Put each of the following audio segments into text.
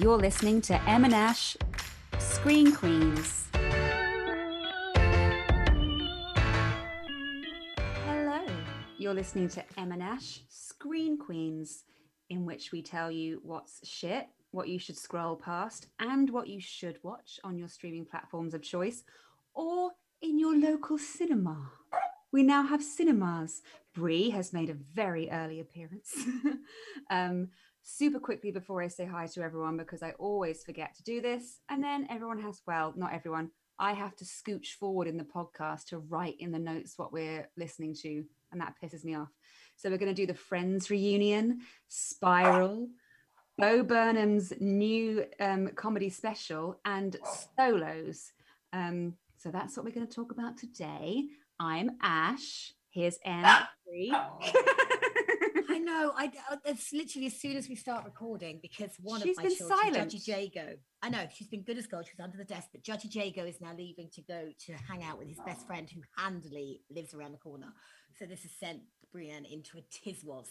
You're listening to Em and Ash Screen Queens. Hello, you're listening to Em and Ash Screen Queens, in which we tell you what's shit, what you should scroll past, and what you should watch on your streaming platforms of choice or in your local cinema. We now have cinemas. Brie has made a very early appearance. um, super quickly before I say hi to everyone, because I always forget to do this. And then everyone has, well, not everyone, I have to scooch forward in the podcast to write in the notes what we're listening to. And that pisses me off. So we're going to do the Friends reunion, Spiral, Bo Burnham's new um, comedy special, and solos. Um, so that's what we're going to talk about today. I'm Ash. Here's Anne. I know. I it's literally as soon as we start recording because one She's of my been children, silent. Judgy Jago. I know she's been good as gold. She's under the desk, but Judgy Jago is now leaving to go to hang out with his best friend who handily lives around the corner. So this has sent Brienne into a tiswas,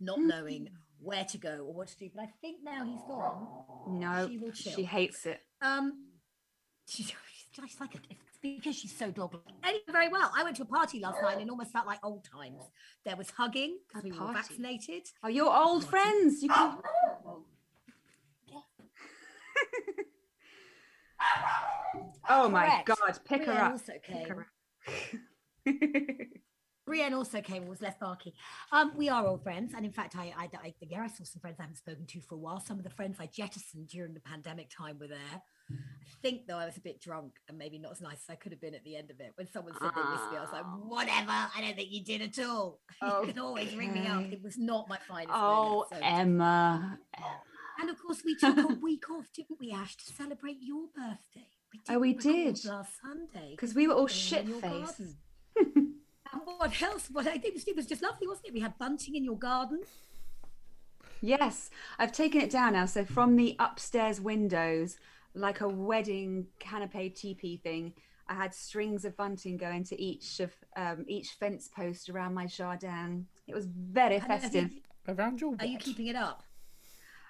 not knowing where to go or what to do. But I think now he's gone. no, she will chill. she hates it. Um, she's, she's just like a, because she's so dog. Anyway, very well. I went to a party last night and it almost felt like old times. There was hugging because we were vaccinated. Oh, you're old friends. You can. oh my Correct. God! Pick her up. also Pick her up. Brienne also came and was less barky. Um, we are old friends, and in fact, I, I, I, yeah, I saw some friends I haven't spoken to for a while. Some of the friends I jettisoned during the pandemic time were there. I think though I was a bit drunk and maybe not as nice as I could have been at the end of it. When someone said they missed me, I was like, Oh. whatever. I don't think you did at all. You can always ring me up. It was not my finest. oh, moment, so- Emma. And of course, we took a week off, didn't we, Ash, to celebrate your birthday? Oh, we did. last Sunday Because we were all shit faced. Garden. And what else? What I think it was just lovely, wasn't it? We had bunting in your garden. Yes, I've taken it down now. So from the upstairs windows, like a wedding canopy teepee thing, I had strings of bunting going to each of um, each fence post around my jardin. It was very And festive. you- Around your Are you keeping it up?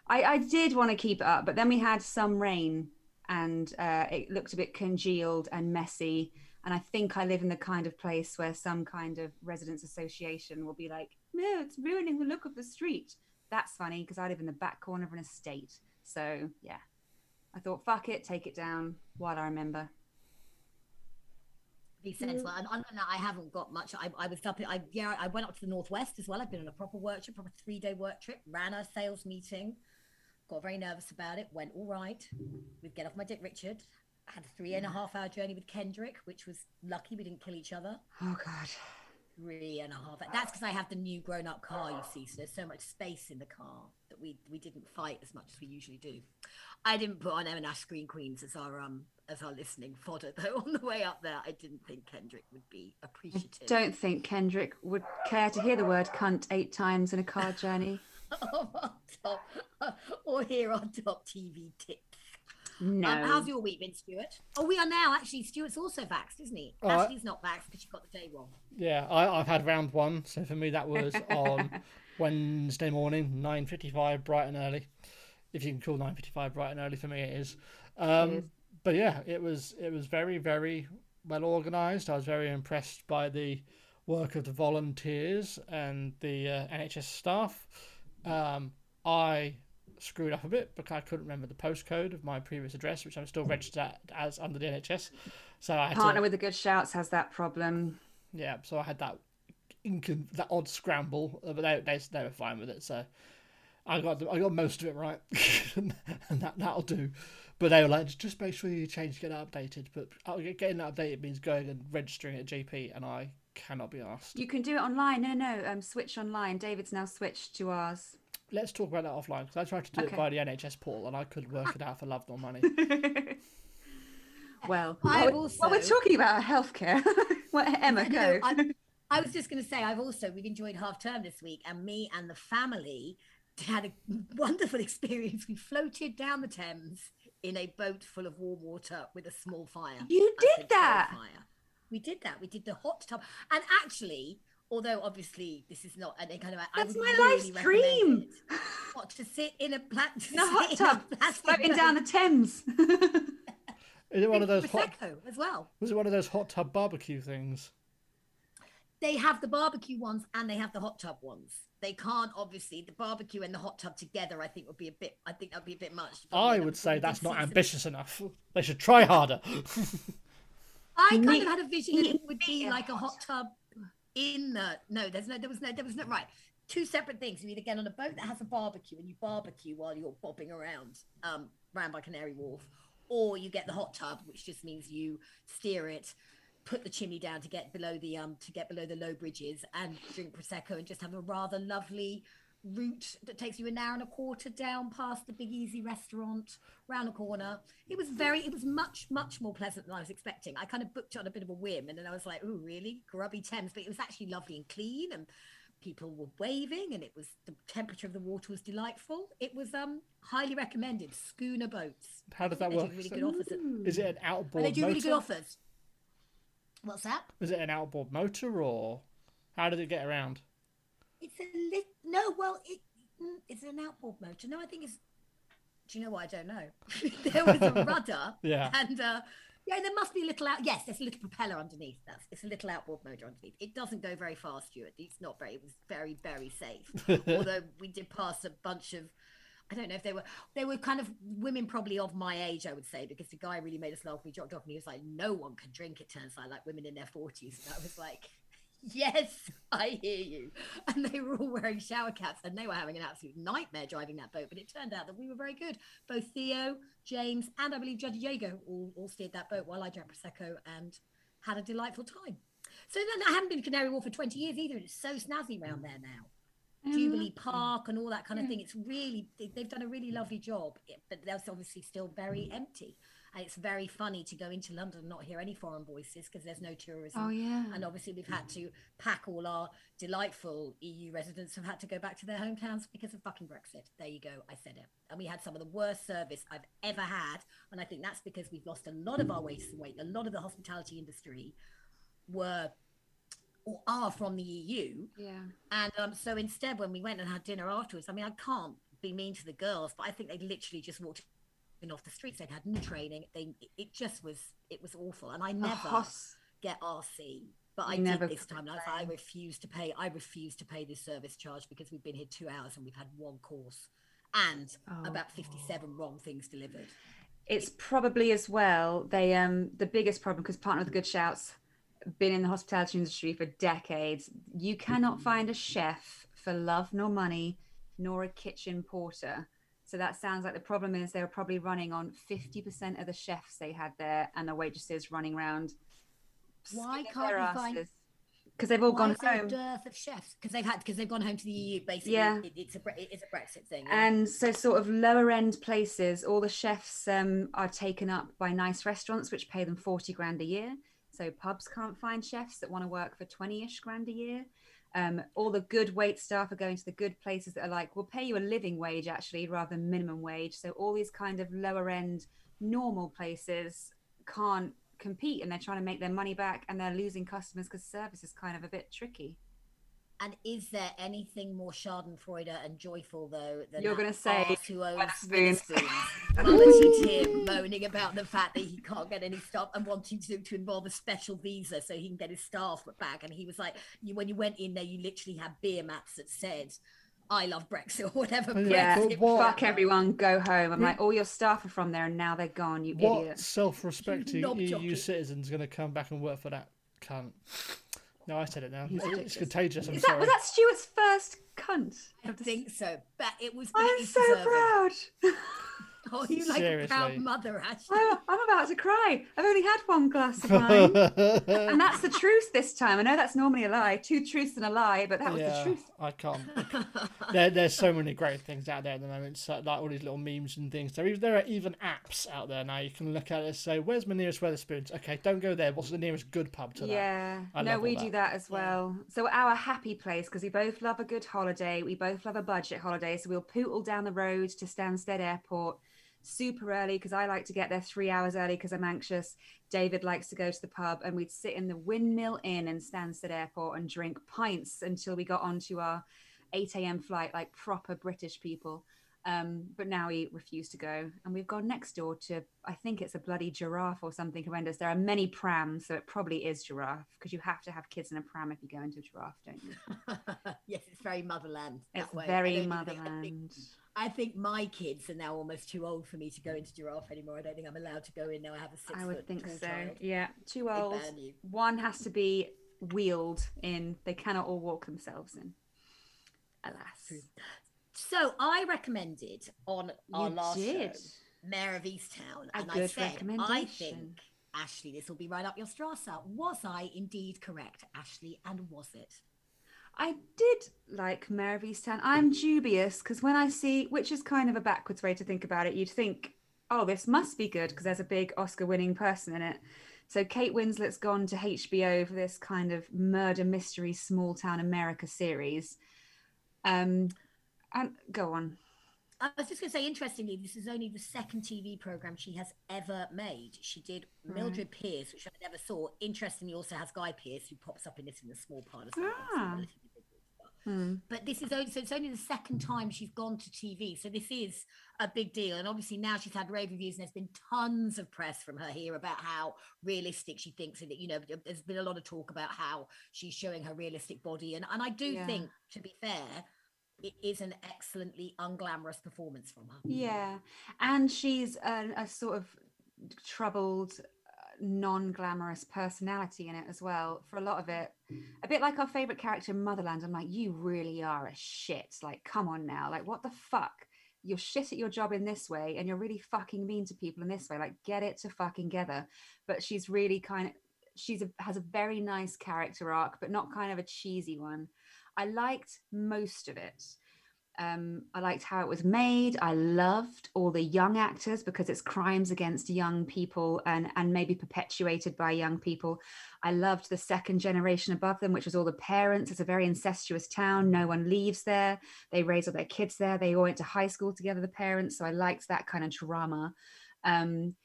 I, I did want to keep it up, but then we had some rain and uh, it looked a bit congealed and messy. And I think I live in the kind of place where some kind of residents association will be like, no, it's ruining the look of the street. That's funny because I live in the back corner of an estate. So yeah, I thought, fuck it, take it down while I remember. Be sensible. And other than that, I haven't got much. I, I was up. I yeah. I went up to the northwest as well. I've been on a proper work trip, proper three day work trip. Ran a sales meeting. Got very nervous about it. Went all right. We'd get off my Dick Richard. Had a three and a half hour journey with Kendrick, which was lucky. We didn't kill each other. Oh God. Three and a half. That's because I have the new grown up car. You see, so there's so much space in the car that we we didn't fight as much as we usually do. I didn't put on Em and Ash Screen Queens as our um as our listening fodder though. On the way up there, I didn't think Kendrick would be appreciative. Don't think Kendrick would care to hear the word cunt eight times in a car journey. of our top, or hear our top TV tips. No. Um, how's your week been, Stuart? Oh, we are now actually. Stuart's also vaxxed, isn't he? I- Ashley's not vaxxed because she got the day wrong. Yeah, I, I've had round one, so for me that was on Wednesday morning, nine fifty-five, bright and early. If you can call nine fifty-five bright and early, for me it is. Um, is. But yeah, it was it was very very well organised. I was very impressed by the work of the volunteers and the uh, NHS staff. Um, I screwed up a bit because I couldn't remember the postcode of my previous address, which I'm still registered at, as under the NHS. So I had to, Partner with the good shouts has that problem. yeah, so I had that incon- that odd scramble, uh, but they, they they were fine with it. So I got I got most of it right, and that that'll do. But they were like, just make sure you change, get it updated. But uh, getting that updated means going and registering at GP, and I cannot be asked. You can do it online. No, no, um, switch online. David's now switched to ours. Let's talk about that offline because I tried to do Okay. it via the NHS portal, and I couldn't work it out for love nor money. well, I while, we- while we're talking about healthcare, well, Emma, No, go. I, I was just going to say, I've also we've enjoyed half term this week, and me and the family had a wonderful experience. We floated down the Thames in a boat full of warm water with a small fire. You a did that? Fire. We did that. We did the hot tub, and actually, Although obviously this is not any kind of. I That's my really life's dream. What to sit in a pla- In a hot tub, plastic floating down the. Thames. Is it one of those hot? prosecco as well. Was it one of those hot tub barbecue things? They have the barbecue ones and they have the hot tub ones. They can't obviously the barbecue and the hot tub together. I think would be a bit. I think that'd be a bit much. I would say that's not see some- ambitious enough. They should try harder. I kind of had a vision that it would be like a hot tub in the no. There's no. There was no. There was no. Right. Two separate things. You either get on a boat that has a barbecue and you barbecue while you're bobbing around, um, around by Canary Wharf, or you get the hot tub, which just means you steer it, put the chimney down to get below the um to get below the low bridges and drink prosecco and just have a rather lovely route that takes you an hour and a quarter down past the Big Easy restaurant round the corner. It was very, it was much, much more pleasant than I was expecting. I kind of booked it on a bit of a whim and then I was like, oh, really? Grubby Thames. But it was actually lovely and clean and people were waving and it was, the temperature of the water was delightful. It was um highly recommended. Skuna boats. How does that They work? do really good offers. At, Is it an and outboard they do motor? really good offers. What's that? Is it an outboard motor or how did it get around? It's a lit. No, well, it mm, it's an outboard motor. No, I think it's. Do you know what? I don't know. there was a rudder, Yeah. and uh, yeah, there must be a little out. Yes, there's a little propeller underneath. That's it's a little outboard motor underneath. It doesn't go very fast, Stuart. It's not very. It was very very safe. Although we did pass a bunch of. I don't know if they were they were kind of women probably of my age, I would say, because the guy really made us laugh. We dropped off and he was like, "No one can drink." It turns out like women in their forties, and I was like, Yes, I hear you. And they were all wearing shower caps and they were having an absolute nightmare driving that boat. But it turned out that we were very good. Both Theo, James, and I believe Judge Diego all, all steered that boat while I drank Prosecco and had a delightful time. So then I haven't been to Canary Wharf for 20 years either. It's so snazzy around there now. Mm. Jubilee Park and all that kind of thing. It's really, they- they've done a really lovely job, but that's obviously still very mm. empty. And it's very funny to go into London and not hear any foreign voices because there's no tourism. Oh yeah. And obviously, we've had to pack all our delightful EU residents have had to go back to their hometowns because of fucking Brexit. There you go. I said it. And we had some of the worst service I've ever had. And I think that's because we've lost a lot of our waste and weight. A lot of the hospitality industry were or are from the EU. Yeah. And um, so instead, when we went and had dinner afterwards, I mean, I can't be mean to the girls, but I think they literally just walked in off the streets. They'd had no training. They, it just was, it was awful. And I never hos- get RC, but I never did this time. And I, like, I refuse to pay. I refuse to pay this service charge because we've been here two hours and we've had one course and Oh. about fifty-seven wrong things delivered. it's probably as well they um the biggest problem because partner with the good shouts been in the hospitality industry for decades you cannot find a chef for love nor money nor a kitchen porter so that sounds like the problem is they were probably running on 50% of the chefs they had there and the waitresses running around Why can't we find- because they've all Why gone there a dearth of chefs? Because they've had because they've gone home to the EU. Basically, Yeah. it, it's a it's a Brexit thing. yeah. And so, sort of lower end places, all the chefs um, are taken up by nice restaurants, which pay them 40 grand a year. So, pubs can't find chefs that want to work for 20 ish grand a year. Um, all the good wait staff are going to the good places that are like, we'll pay you a living wage actually, rather than minimum wage. So, all these kind of lower end, normal places can't compete and they're trying to make their money back and they're losing customers because service is kind of a bit tricky. And is there anything more Schadenfreude and joyful though than You're gonna say arse who owns Wetherspoons. Wetherspoons, Tim moaning about the fact that he can't get any staff and wanting to, to involve a special visa so he can get his staff back. And he was like, you, when you went in there, you literally had beer mats that said, "I love Brexit" or whatever. Yeah, Brexit what- fuck everyone, go home. I'm like, all your staff are from there and now they're gone, you What idiot. self-respecting EU jockey. citizen's going to come back and work for that cunt? No, I said it now. He's It's contagious. I'm Is that, sorry. was that Stuart's first cunt? I think so, but it was. I'm so deserving. proud. Oh, you like a proud mother, Ashley. I'm, I'm about to cry. I've only had one glass of wine. and that's the truth this time. I know that's normally a lie. Two truths and a lie, but that was the truth. I can't. there, there's so many great things out there at the moment. So, like all these little memes and things. There, is- there are even apps out there now. You can look at it and say, "Where's my nearest Wetherspoons?" Okay, don't go there. What's the nearest good pub to that? Yeah, I no, love all we do that. that as well. So our happy place because we both love a good holiday. We both love a budget holiday. So we'll pootle down the road to Stansted Airport, super early because I like to get there three hours early because I'm anxious. David likes to go to the pub, and we'd sit in the Windmill Inn in Stansted Airport and drink pints until we got onto our 8 a.m. flight, like proper British people. Um, but now we refuse to go, and we've gone next door to I think it's a bloody giraffe or something horrendous. There are many prams, so it probably is giraffe because you have to have kids in a pram if you go into a giraffe, don't you? yes, it's very motherland. that It's way. Very don't think- I think- motherland. I think my kids are now almost too old for me to go into giraffe anymore. I don't think I'm allowed to go in now. I have a six I would think so. child. Yeah, too old. One has to be wheeled in. They cannot all walk themselves in. Alas, So I recommended on our you last did. show, Mare of Easttown, A and I said, I think Ashley, this will be right up your strasse. Was I indeed correct, Ashley? And was it? I did like Mare of Easttown. I'm dubious because when I see, which is kind of a backwards way to think about it, you'd think, oh, this must be good because there's a big Oscar winning person in it. So Kate Winslet's gone to HBO for this kind of murder mystery small town America series. Um, and go on. I was just going to say, interestingly, this is only the second TV program she has ever made. She did Mildred Pierce, which I never saw. Interestingly, also has Guy Pearce, who pops up in this in a small part as well. Ah. Relatively big stuff. Hmm. But this is only so it's only the second time she's gone to TV, so this is a big deal. And obviously now she's had rave reviews, and there's been tons of press from her here about how realistic she thinks it. You know, there's been a lot of talk about how she's showing her realistic body, and and I do Yeah. think, to be fair, it is an excellently unglamorous performance from her. Yeah, and she's a, a sort of troubled, uh, non-glamorous personality in it as well. For a lot of it, a bit like our favorite character Motherland. I'm like, you really are a shit. Like, come on now. Like, what the fuck? You're shit at your job in this way, and you're really fucking mean to people in this way. Like, get it to fucking together. But she's really kind of, she's a, has a very nice character arc, but not kind of a cheesy one. I liked most of it. Um, I liked how it was made. I loved all the young actors because it's crimes against young people and and maybe perpetuated by young people. I loved the second generation above them, which was all the parents. It's a very incestuous town. No one leaves there. They raise all their kids there. They all went to high school together, the parents. So I liked that kind of drama. Um,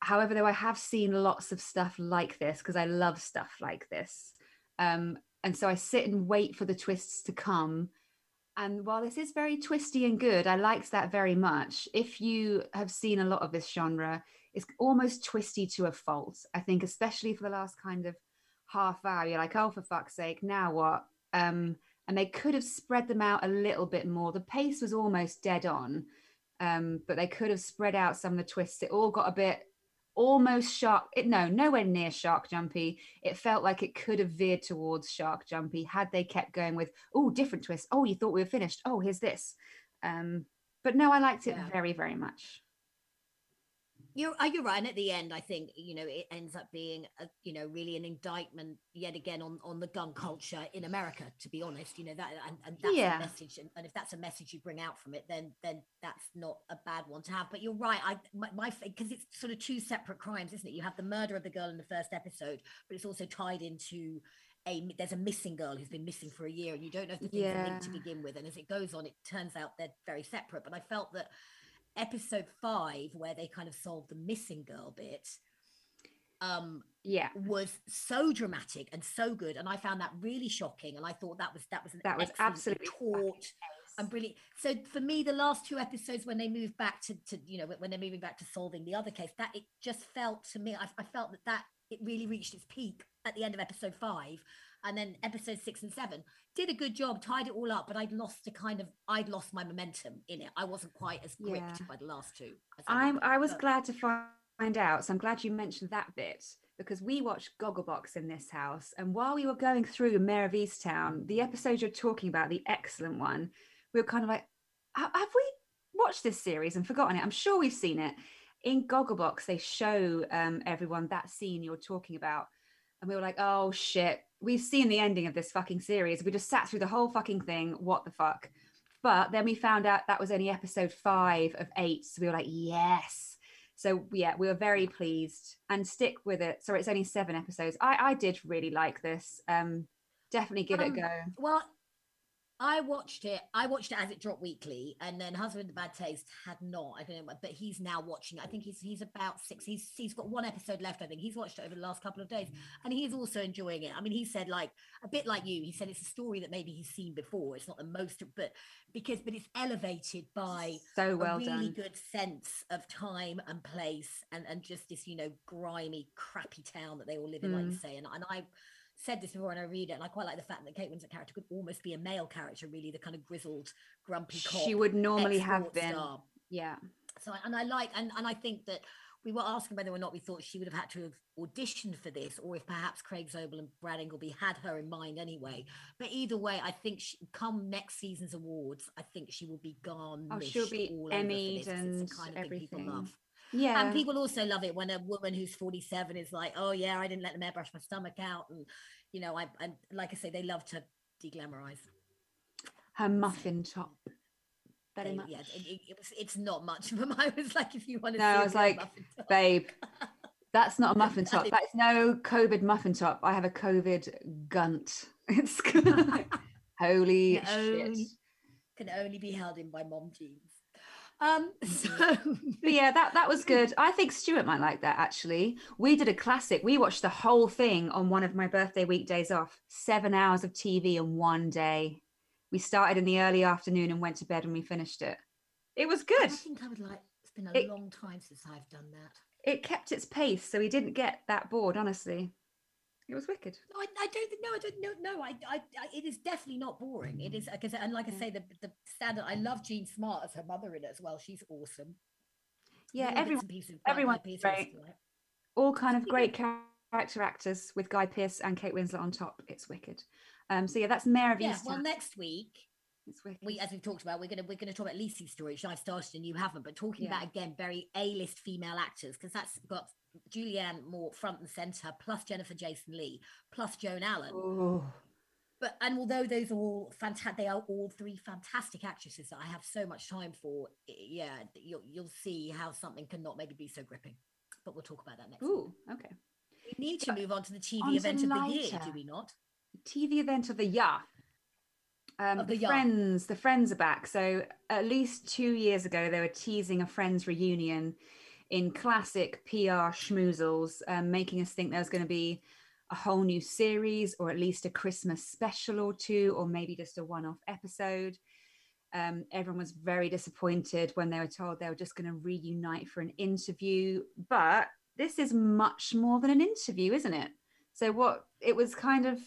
however, though, I have seen lots of stuff like this because I love stuff like this. Um, and so I sit and wait for the twists to come. And while this is very twisty and good, I liked that very much. If you have seen a lot of this genre, it's almost twisty to a fault. I think, especially for the last kind of half hour, you're like, oh, for fuck's sake, now what? Um, and they could have spread them out a little bit more. The pace was almost dead on, um, but they could have spread out some of the twists. It all got a bit almost shark it no nowhere near shark jumpy. It felt like it could have veered towards shark jumpy had they kept going with oh different twist. Oh you thought we were finished. Oh here's this. Um but no i liked it Yeah. very very much You're, uh, you're right. And at the end, I think, you know, it ends up being, a, you know, really an indictment yet again on, on the gun culture in America, to be honest, you know, that, and, and that's Yeah. a message. And, and if that's a message you bring out from it, then, then that's not a bad one to have. But you're right. I, my, because it's sort of two separate crimes, isn't it? You have the murder of the girl in the first episode, but it's also tied into a, there's a missing girl who's been missing for a year and you don't know if the things are linked to begin with. And as it goes on, it turns out they're very separate. But I felt that episode five, where they kind of solved the missing girl bit, um, yeah was so dramatic and so good, and I found that really shocking. And I thought that was that was an that was absolutely taut and brilliant. So for me, the last two episodes when they moved back to, to you know when they're moving back to solving the other case, that it just felt to me, I, I felt that that it really reached its peak at the end of episode five, and then episode six and seven did a good job, tied it all up, but I'd lost a kind of I'd lost my momentum in it. I wasn't quite as gripped Yeah. by the last two. i'm i was but- glad to find out so i'm glad you mentioned that bit because we watched gogglebox in this house and while we were going through mare of easttown the episode you're talking about the excellent one we were kind of like have we watched this series and forgotten it i'm sure we've seen it in gogglebox they show um, everyone that scene you're talking about and we were like oh shit we've seen the ending of this fucking series we just sat through the whole fucking thing what the fuck? But then we found out that was only episode five of eight so we were like yes. So yeah we were very pleased and stick with it. So it's only seven episodes. I i did really like this. Um definitely give it Um, a go. Well, I watched it. I watched it as it dropped weekly, and then Husband of Bad Taste had not. I don't know, but he's now watching. it. I think he's he's about six. He's he's got one episode left. I think he's watched it over the last couple of days, and he's also enjoying it. I mean, he said like a bit like you. He said it's a story that maybe he's seen before. It's not the most, but because but it's elevated by So well a really done. good sense of time and place, and and just this you know grimy, crappy town that they all live in, like you Mm. say. And and I said this before and I read it, and I quite like the fact that Kate Winslet character could almost be a male character, really, the kind of grizzled, grumpy cop. She would normally have been. star. Yeah. So, and I like, and, and I think that we were asking whether or not we thought she would have had to have auditioned for this, or if perhaps Craig Zobel and Brad Ingelsby had her in mind anyway. But either way, I think she, come next season's awards, I think she will be gone. Oh, she'll be all over Emmy'd this 'cause it's and kind of everything. Yeah. And people also love it when a woman who's 47 is like, oh, yeah, I didn't let them airbrush my stomach out. And, you know, I, and like I say, they love to deglamorize. Her muffin top. Very They- much. Yeah, it, it, it was, it's not much. But I was like, if you want to No, I was like, Babe, that's not a muffin top. That is no COVID muffin top. I have a COVID gunt. It's holy shit. only- can only be held in by mom jeans. Um, so But yeah, that that was good. I think Stuart might like that actually. We did a classic. We watched the whole thing on one of my birthday weekdays off. Seven hours of TV in one day. We started in the early afternoon and went to bed when we finished it. It was good. I think I would like. It's been a It- long time since I've done that. It kept its pace, so we didn't get that bored. Honestly, it was wicked. No, I, I don't. No, I don't. No, no. I, I, I. It is definitely not boring. It is because, and like I say, the the standard. I love Jean Smart as her mother in it as well. She's awesome. Yeah, everyone, and of Guy everyone's Pearce great. is all kind of great character actors with Guy Pearce and Kate Winslet on top. It's wicked. Um, so yeah, that's Mare of Yeah. Easttown. Well, next week it's wicked. we, as we've talked about, we're gonna we're gonna talk about Lisey's story, which I've started and you haven't, but talking Yeah. about again very A-list female actors because that's got Julianne Moore front and center, plus Jennifer Jason Leigh, plus Joan Allen. Oh, But and although those are all fantastic, they are all three fantastic actresses that I have so much time for. Yeah, you'll you'll see how something cannot maybe be so gripping. But we'll talk about that next. week. ooh, okay. We need to move on to the TV event of the year, do we not? TV event of the year. Um, the the. Friends, the Friends are back. So at least two years ago, they were teasing a Friends reunion in classic PR schmoozles, um, making us think there was going to be a whole new series or at least a Christmas special or two, or maybe just a one-off episode. Um, everyone was very disappointed when they were told they were just going to reunite for an interview. But this is much more than an interview, isn't it? So what it was kind of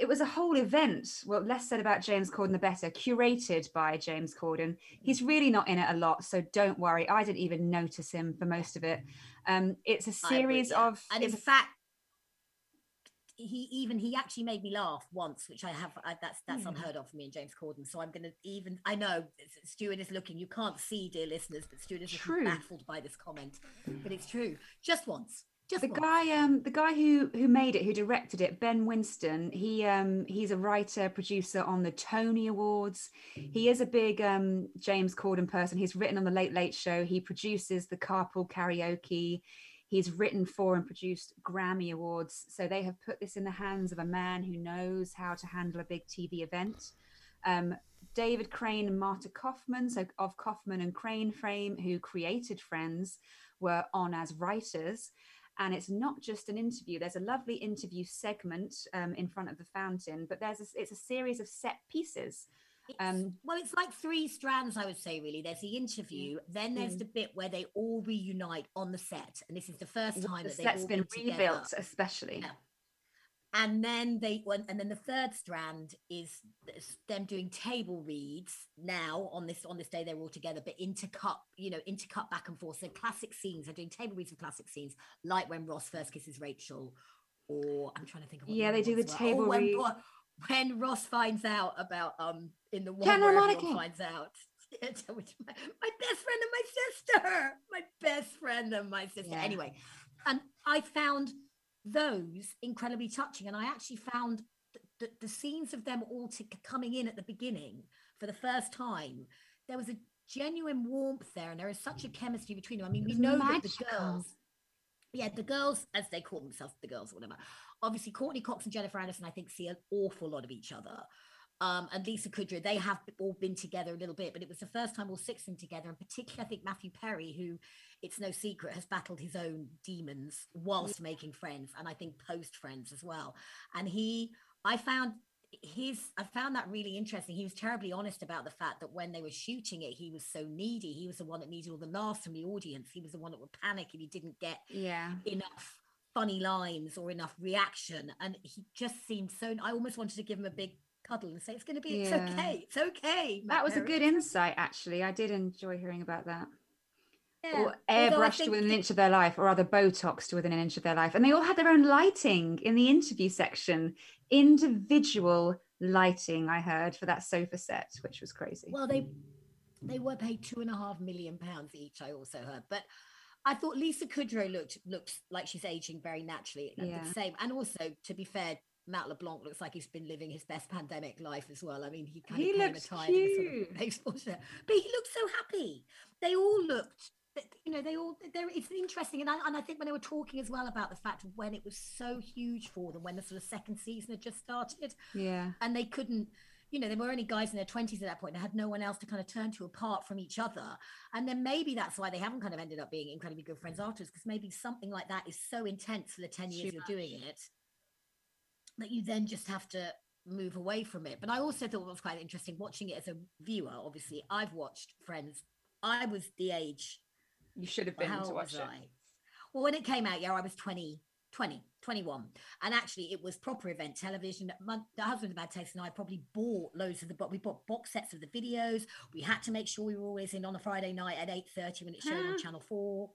it was a whole event. Well, less said about James Corden, the better. Curated by James Corden. He's really not in it a lot, so don't worry. I didn't even notice him for most of it. Um, it's a I agree, series yeah. of. and in fact he even he actually made me laugh once which i have I, that's that's Yeah. unheard of for me and james corden so i'm gonna even i know stuart is looking you can't see dear listeners but stuart is baffled by this comment but it's true just once just the once. guy um the guy who who made it who directed it ben winston he um he's a writer producer on the tony awards. He is a big um james corden person. He's written on the late late show. He produces the carpool karaoke. He's written for and produced grammy awards. So they have put this in the hands of a man who knows how to handle a big tv event. Um david crane and marta kauffman so of kauffman and crane frame who created friends were on as writers and it's not just an interview there's a lovely interview segment um, in front of the fountain but there's a, it's a series of set pieces um, well it's like three strands i would say really there's the interview then there's Mm. the bit where they all reunite on the set and this is the first time the that they've set's all been together. rebuilt especially Yeah. And then they went and then the third strand is them doing table reads now on this on this day they're all together but intercut you know intercut back and forth so classic scenes they're doing table reads of classic scenes like when ross first kisses rachel or i'm trying to think of what Yeah, they do the were. table oh, when, read. When ross finds out about um in the one where Harmonica. finds out my, my best friend and my sister my best friend and my sister Yeah. anyway and i found those incredibly touching. And I actually found th- th- the scenes of them all to, coming in at the beginning for the first time, there was a genuine warmth there, and there is such a chemistry between them. I mean, we know that the girls, yeah, the girls, as they call themselves, the girls or whatever. Obviously, Courteney Cox and Jennifer Aniston, I think, see an awful lot of each other. um, and Lisa Kudrow, they have all been together a little bit, but it was the first time all six of them together. And particularly, I think Matthew Perry, who it's no secret has battled his own demons whilst making friends, and I think post friends as well. And he, I found his i found that really interesting. He was terribly honest about the fact that when they were shooting it he was so needy. He was the one that needed all the laughs from the audience. He was the one that would panic if he didn't get yeah. enough funny lines or enough reaction. And he just seemed so i almost wanted to give him a big cuddle and say it's going to be it's okay it's okay that was a good insight actually. I did enjoy hearing about that Yeah. or airbrushed think within an inch of their life or rather Botoxed within an inch of their life and they all had their own lighting in the interview section individual lighting i heard for that sofa set which was crazy Well, they they were paid two and a half million pounds each. I also heard, but I thought Lisa Kudrow looked looks like she's aging very naturally. at Yeah. The same, and also to be fair, Matt LeBlanc looks like he's been living his best pandemic life as well. I mean, he kind He of came looks attired in a sort of baseball shirt, but he looked so happy. They all looked. You know, they all. There, it's interesting, and I, and I think when they were talking as well about the fact of when it was so huge for them, when the sort of second season had just started, yeah and they couldn't you know, they were only guys in their 20s at that point. They had no one else to kind of turn to apart from each other. And then maybe that's why they haven't kind of ended up being incredibly good friends afterwards, because maybe something like that is so intense for the 10 years Too you're doing it that you then just have to move away from it. But I also thought it was quite interesting watching it as a viewer. Obviously, I've watched Friends. I was the age you should have well, been how to watch it I? Well, when it came out, yeah, I was 20, 20, 21. And actually, it was proper event television. My the husband of Bad Taste and I probably bought loads of the, but we bought box sets of the videos. We had to make sure we were always in on a Friday night at 8.30 when it showed on Ah. Channel 4,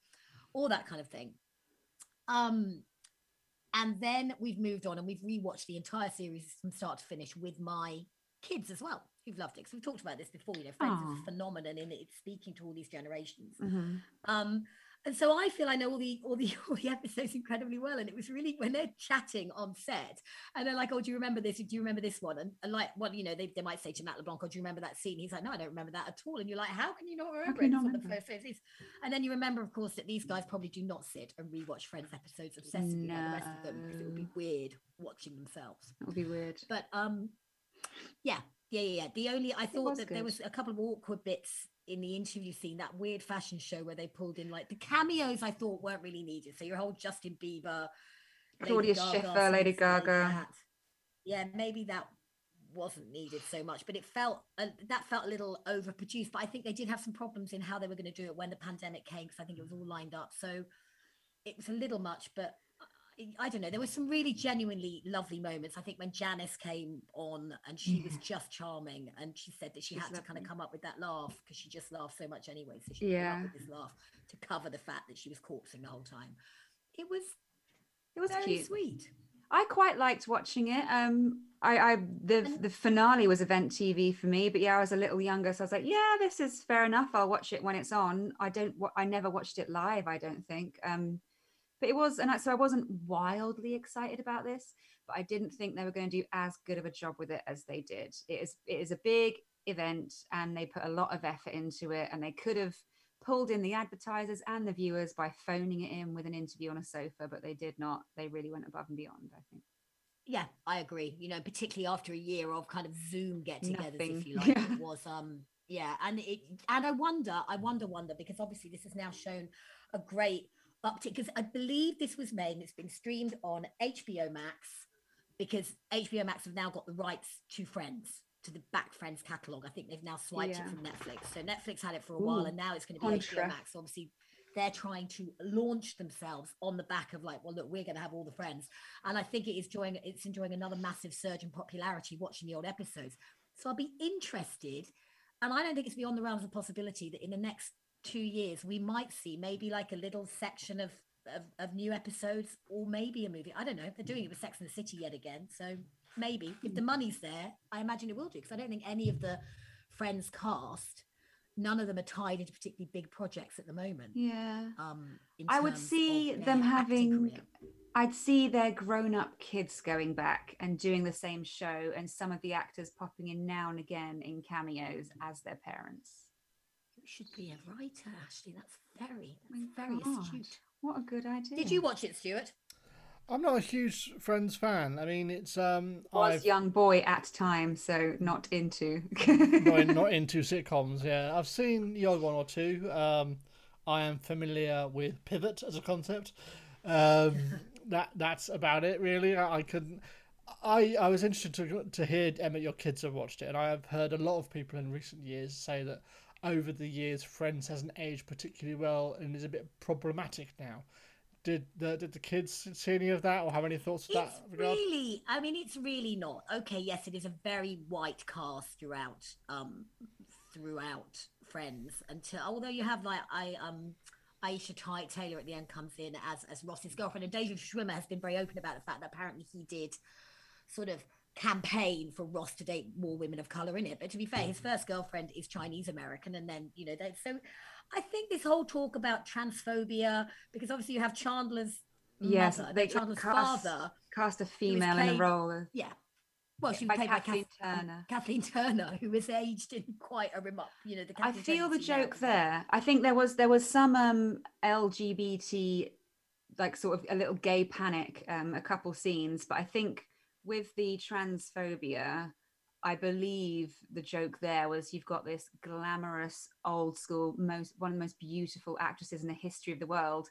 all that kind of thing. Um, and then we've moved on and we've rewatched the entire series from start to finish with my kids as well, who've loved it. Because we've talked about this before, you know, Friends is a phenomenon in it. It's speaking to all these generations. Mhm. Um, and so I feel I know all the all the all the episodes incredibly well. And it was really when they're chatting on set and they're like, Oh, do you remember this? Do you remember this one? And, and like, well, you know, they, they might say to Matt LeBlanc, Oh, do you remember that scene? He's like, No, I don't remember that at all. And you're like, How can you not remember it? not of the first. And then you remember, of course, that these guys probably do not sit and rewatch Friends episodes obsessively like the rest of them because it would be weird watching themselves. It would be weird But um, yeah, yeah, yeah, yeah. The only I thought that there was a couple of awkward bits in the interview scene, that weird fashion show where they pulled in like the cameos. I thought weren't really needed. So your whole Justin Bieber, Claudia Schiffer, Lady like Gaga. that. Yeah, maybe that wasn't needed so much, but it felt uh, that felt a little overproduced. But I think they did have some problems in how they were going to do it when the pandemic came, because I think it was all lined up. So it was a little much, but I- don't know. There were some really genuinely lovely moments. I think when Janice came on and she was just charming, and she said that she She's had to kind of come up with that laugh because she just laughed so much anyway. So she came Yeah. up with this laugh to cover the fact that she was corpsing the whole time. It was it was very cute sweet. I quite liked watching it. Um, I, I the the finale was event TV for me, but yeah, I was a little younger, so I was like, yeah, this is fair enough. I'll watch it when it's on. I don't, I never watched it live. I don't think. Um, but it was, and I, so I wasn't wildly excited about this, but I didn't think they were going to do as good of a job with it as they did. It is, it is a big event, and they put a lot of effort into it, and they could have pulled in the advertisers and the viewers by phoning it in with an interview on a sofa, but they did not. They really went above and beyond. I think. Yeah, I agree. You know, particularly after a year of kind of Zoom get-togethers, Nothing. if you like, Yeah. it was um yeah, and it and I wonder, I wonder, wonder because obviously this has now shown a great uptick because I believe this was made and it's been streamed on HBO Max because HBO Max have now got the rights to Friends to the back Friends catalog. I think they've now swiped Yeah. it from Netflix. So Netflix had it for a while and now it's going to be HBO contra. Max. Obviously, they're trying to launch themselves on the back of like, well, look, we're going to have all the friends and I think it is enjoying it's enjoying another massive surge in popularity watching the old episodes. So I'll be interested, and I don't think it's beyond the realms of possibility that in the next two years we might see maybe like a little section of of, of new episodes or maybe a movie. I don't know. They're doing it with Sex and the City yet again, so maybe if the money's there, I imagine it will do because I don't think any of the Friends cast, none of them are tied into particularly big projects at the moment. Yeah. Um, in I would see them having career. I'd see their grown-up kids going back and doing the same show and some of the actors popping in now and again in cameos as their parents. You should be a writer, Ashley. That's very, that's very God. astute. What a good idea. Did you watch it, Stuart? I'm not a huge Friends fan. I mean, it's um, Was I've young boy at time, so not into. not, not into sitcoms. Yeah, I've seen the odd one or two. Um, I am familiar with Pivot as a concept. Um, that that's about it, really. I, I couldn't. I, I was interested to to hear Emma, your kids have watched it, and I have heard a lot of people in recent years say that over the years Friends hasn't aged particularly well and is a bit problematic now. Did the did the kids see any of that or have any thoughts of that regard? really, I mean, it's really not. Okay, yes, it is a very white cast throughout, um, throughout Friends. Until although you have like I um, Aisha Ty- Taylor at the end comes in as as Ross's girlfriend, and David Schwimmer has been very open about the fact that apparently he did sort of campaign for Ross to date more women of color in it. But to be fair, his first girlfriend is Chinese American, and then you know they so. I think this whole talk about transphobia, because obviously you have Chandler's yes, mother, they Chandler's cast, father, cast a female in played- the role of yeah. Well, she was by played Kathleen by Kath- Turner. Kathleen Turner, who was aged in quite a remark. You know, the I feel Turner the joke there. I think there was there was some um LGBT like sort of a little gay panic um a couple scenes, but I think with the transphobia, I believe the joke there was you've got this glamorous old school most one of the most beautiful actresses in the history of the world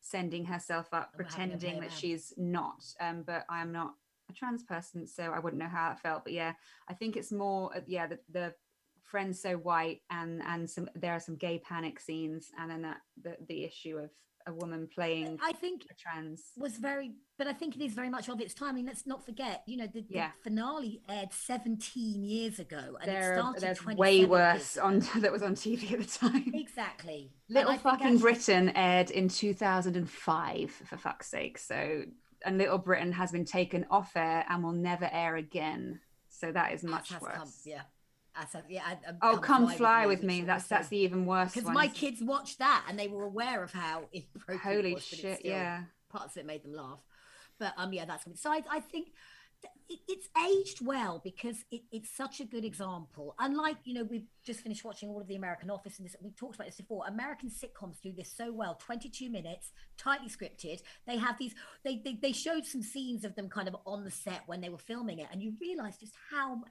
sending herself up And we're having to pretending that she's not um but I am not a trans person so I wouldn't know how it felt but yeah I think it's more uh, yeah the, the friends so white and and some there are some gay panic scenes and then that the, the issue of a woman playing I think a trans was very, but I think it is very much of its time. I mean, let's not forget, you know, the, the finale aired 17 years ago, and it started there's 27 way worse on that was on TV at the time Exactly. Little fucking actually- Britain aired in 2005 for fuck's sake so and Little Britain has been taken off air and will never air again so that is much worse Come, yeah. As a- yeah. and- and oh come fly with which me that's that's the even worse because my kids watched that and they were aware of how inappropriate it holy was, shit still- yeah parts of it made them laugh. But um, yeah, that's. So I, I think it, it's aged well because it, it's such a good example. Unlike you know, we've just finished watching all of the American Office, and this, we talked about this before. American sitcoms do this so well. Twenty-two minutes, tightly scripted. They have these. They, they they showed some scenes of them kind of on the set when they were filming it, and you realize just how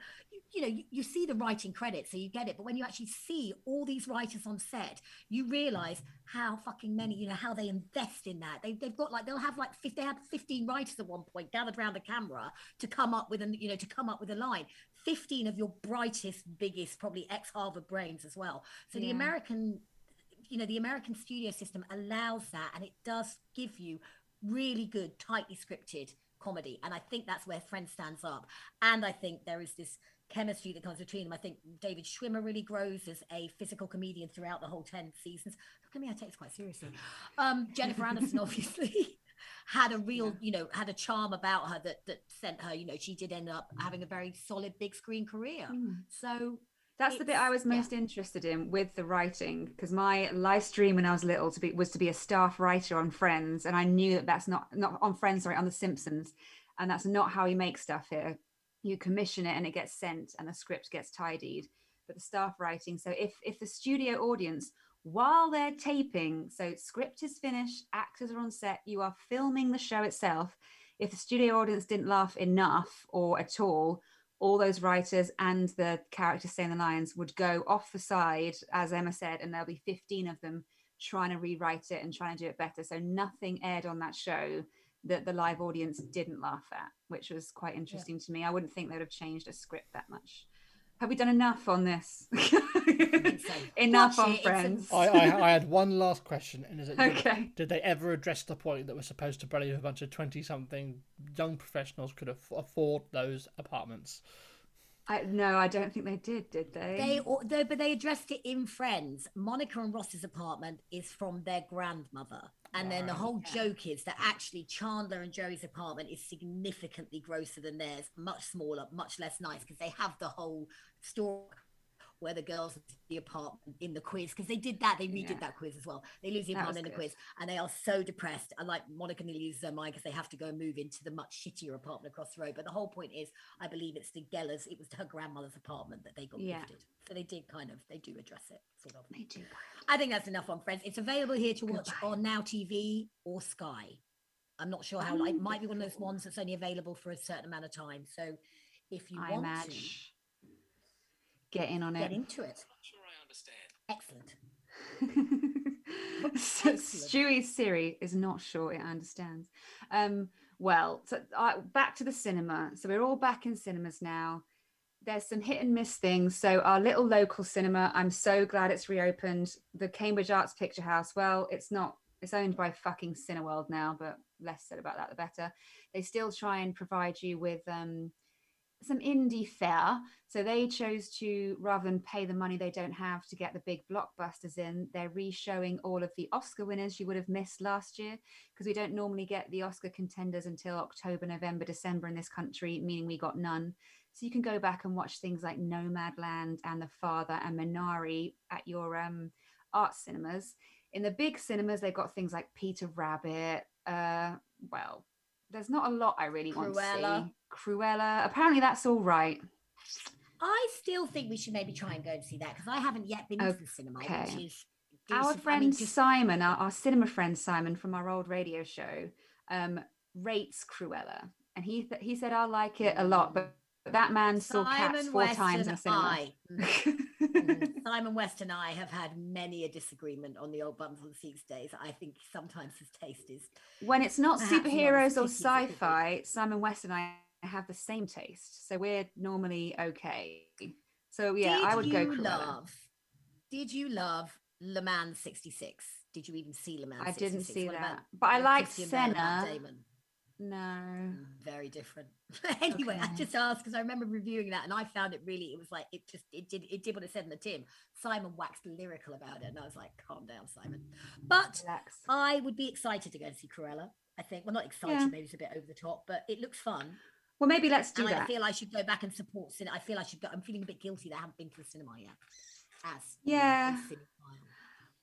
you, know you, you see the writing credits, so you get it. But when you actually see all these writers on set, you realize how fucking many, you know, how they invest in that. They, they've got like they'll have like 50, they had 15 writers at one point gathered around the camera to come up with an, you know, to come up with a line. 15 of your brightest, biggest, probably ex Harvard brains as well. So the American, you know, the American studio system allows that and it does give you really good, tightly scripted comedy. And I think that's where Friends stands up. And I think there is this chemistry that comes between them. I think David Schwimmer really grows as a physical comedian throughout the whole 10 seasons. Look at me, I take this quite seriously. Um, Jennifer Aniston, obviously. Had a real, you know, had a charm about her that that sent her, you know, she did end up having a very solid big screen career. Mm. So That's the bit I was It's- yeah. most interested in with the writing because my life dream when I was little to be was to be a staff writer on Friends, and I knew that that's not not on Friends, sorry, on The Simpsons, and that's not how you make stuff here. You commission it and it gets sent, and the script gets tidied. But the staff writing, so if if the studio audience while they're taping, so script is finished, actors are on set, you are filming the show itself. If the studio audience didn't laugh enough or at all, all those writers and the characters saying the lines would go off the side, as Emma said, and there'll be 15 of them trying to rewrite it and trying to do it better. So nothing aired on that show that the live audience didn't laugh at, which was quite interesting to me. I wouldn't think they'd have changed a script that much. Have we done enough on this? so. enough Watch on it, Friends. I, I, I had one last question, and is it did, Okay. did they ever address the point that we're supposed to believe a bunch of twenty-something young professionals could aff- afford those apartments? I, no, I don't think they did, did they? They, or, they, but they addressed it in Friends. Monica and Ross's apartment is from their grandmother, and then the whole joke is that actually Chandler and Joey's apartment is significantly grosser than theirs, much smaller, much less nice, because they have the whole story where the girls lose the apartment in the quiz because they did that they redid Yeah. that quiz as well they lose the That apartment in the good. quiz and they are so depressed and like monica nearly loses her mind because they have to go and move into the much shittier apartment across the road but the whole point is i believe it's the gellers it was her grandmother's apartment that they got Yeah. gifted so they did kind of they do address it sort of They do. i think that's enough on friends it's available here to watch Goodbye. on now tv or sky I'm not sure how. Like, it oh, might be one of those ones that's only available for a certain amount of time. So, if you I want imagine. to Get in on get it. Get into it, I'm not Sure, I understand. excellent. so Stewie's Siri is not sure it understands. Um, well, so uh, back to the cinema. So we're all back in cinemas now. There's some hit and miss things. So our little local cinema, I'm so glad it's reopened. The Cambridge Arts Picture House. Well, it's not. It's owned by fucking Cineworld now, but less said about that the better. They still try and provide you with um, some indie fare. So they chose to, rather than pay the money they don't have to get the big blockbusters in, they're re-showing all of the Oscar winners you would have missed last year because we don't normally get the Oscar contenders until October, November, December in this country, meaning we got none. So you can go back and watch things like Nomadland and The Father and Minari at your um, art cinemas. In the big cinemas, they've got things like Peter Rabbit. Uh, well, there's not a lot I really want to Cruella. see. Cruella. Apparently, that's all right. I still think we should maybe try and go and see that because I haven't yet been to the cinema, which Okay. is Our decent. I friend mean, just- Simon, our, our cinema friend Simon from our old radio show, um, rates Cruella, and he th- he said I like it a lot, but, but that man saw cats four West times in and cinema. I, Mhm. Simon West and I have had many a disagreement on the old bums on seats days. I think sometimes his taste is when it's not superheroes or picky as it could be. sci-fi, Simon West and I have the same taste, so we're normally okay. So yeah, did I would go Cruella. love? Did you love Le Mans '66? Did you even see Le Mans? I didn't 66? see What about that, but I with liked Christian Bale and Matt Senna. No, Very different. anyway, I just asked because I remember reviewing that and I found it really. It was like it just it did it did what it said in the tin. Simon waxed lyrical about it, and I was like, "Calm down, Simon." But relax. I would be excited to go and see Cruella. I think, well, not excited, Yeah. maybe it's a bit over the top, but it looks fun. Well, maybe let's do and I that. feel I should go back and support cinema. I feel I should go. I'm feeling a bit guilty that I haven't been to the cinema yet. As you know, Yeah.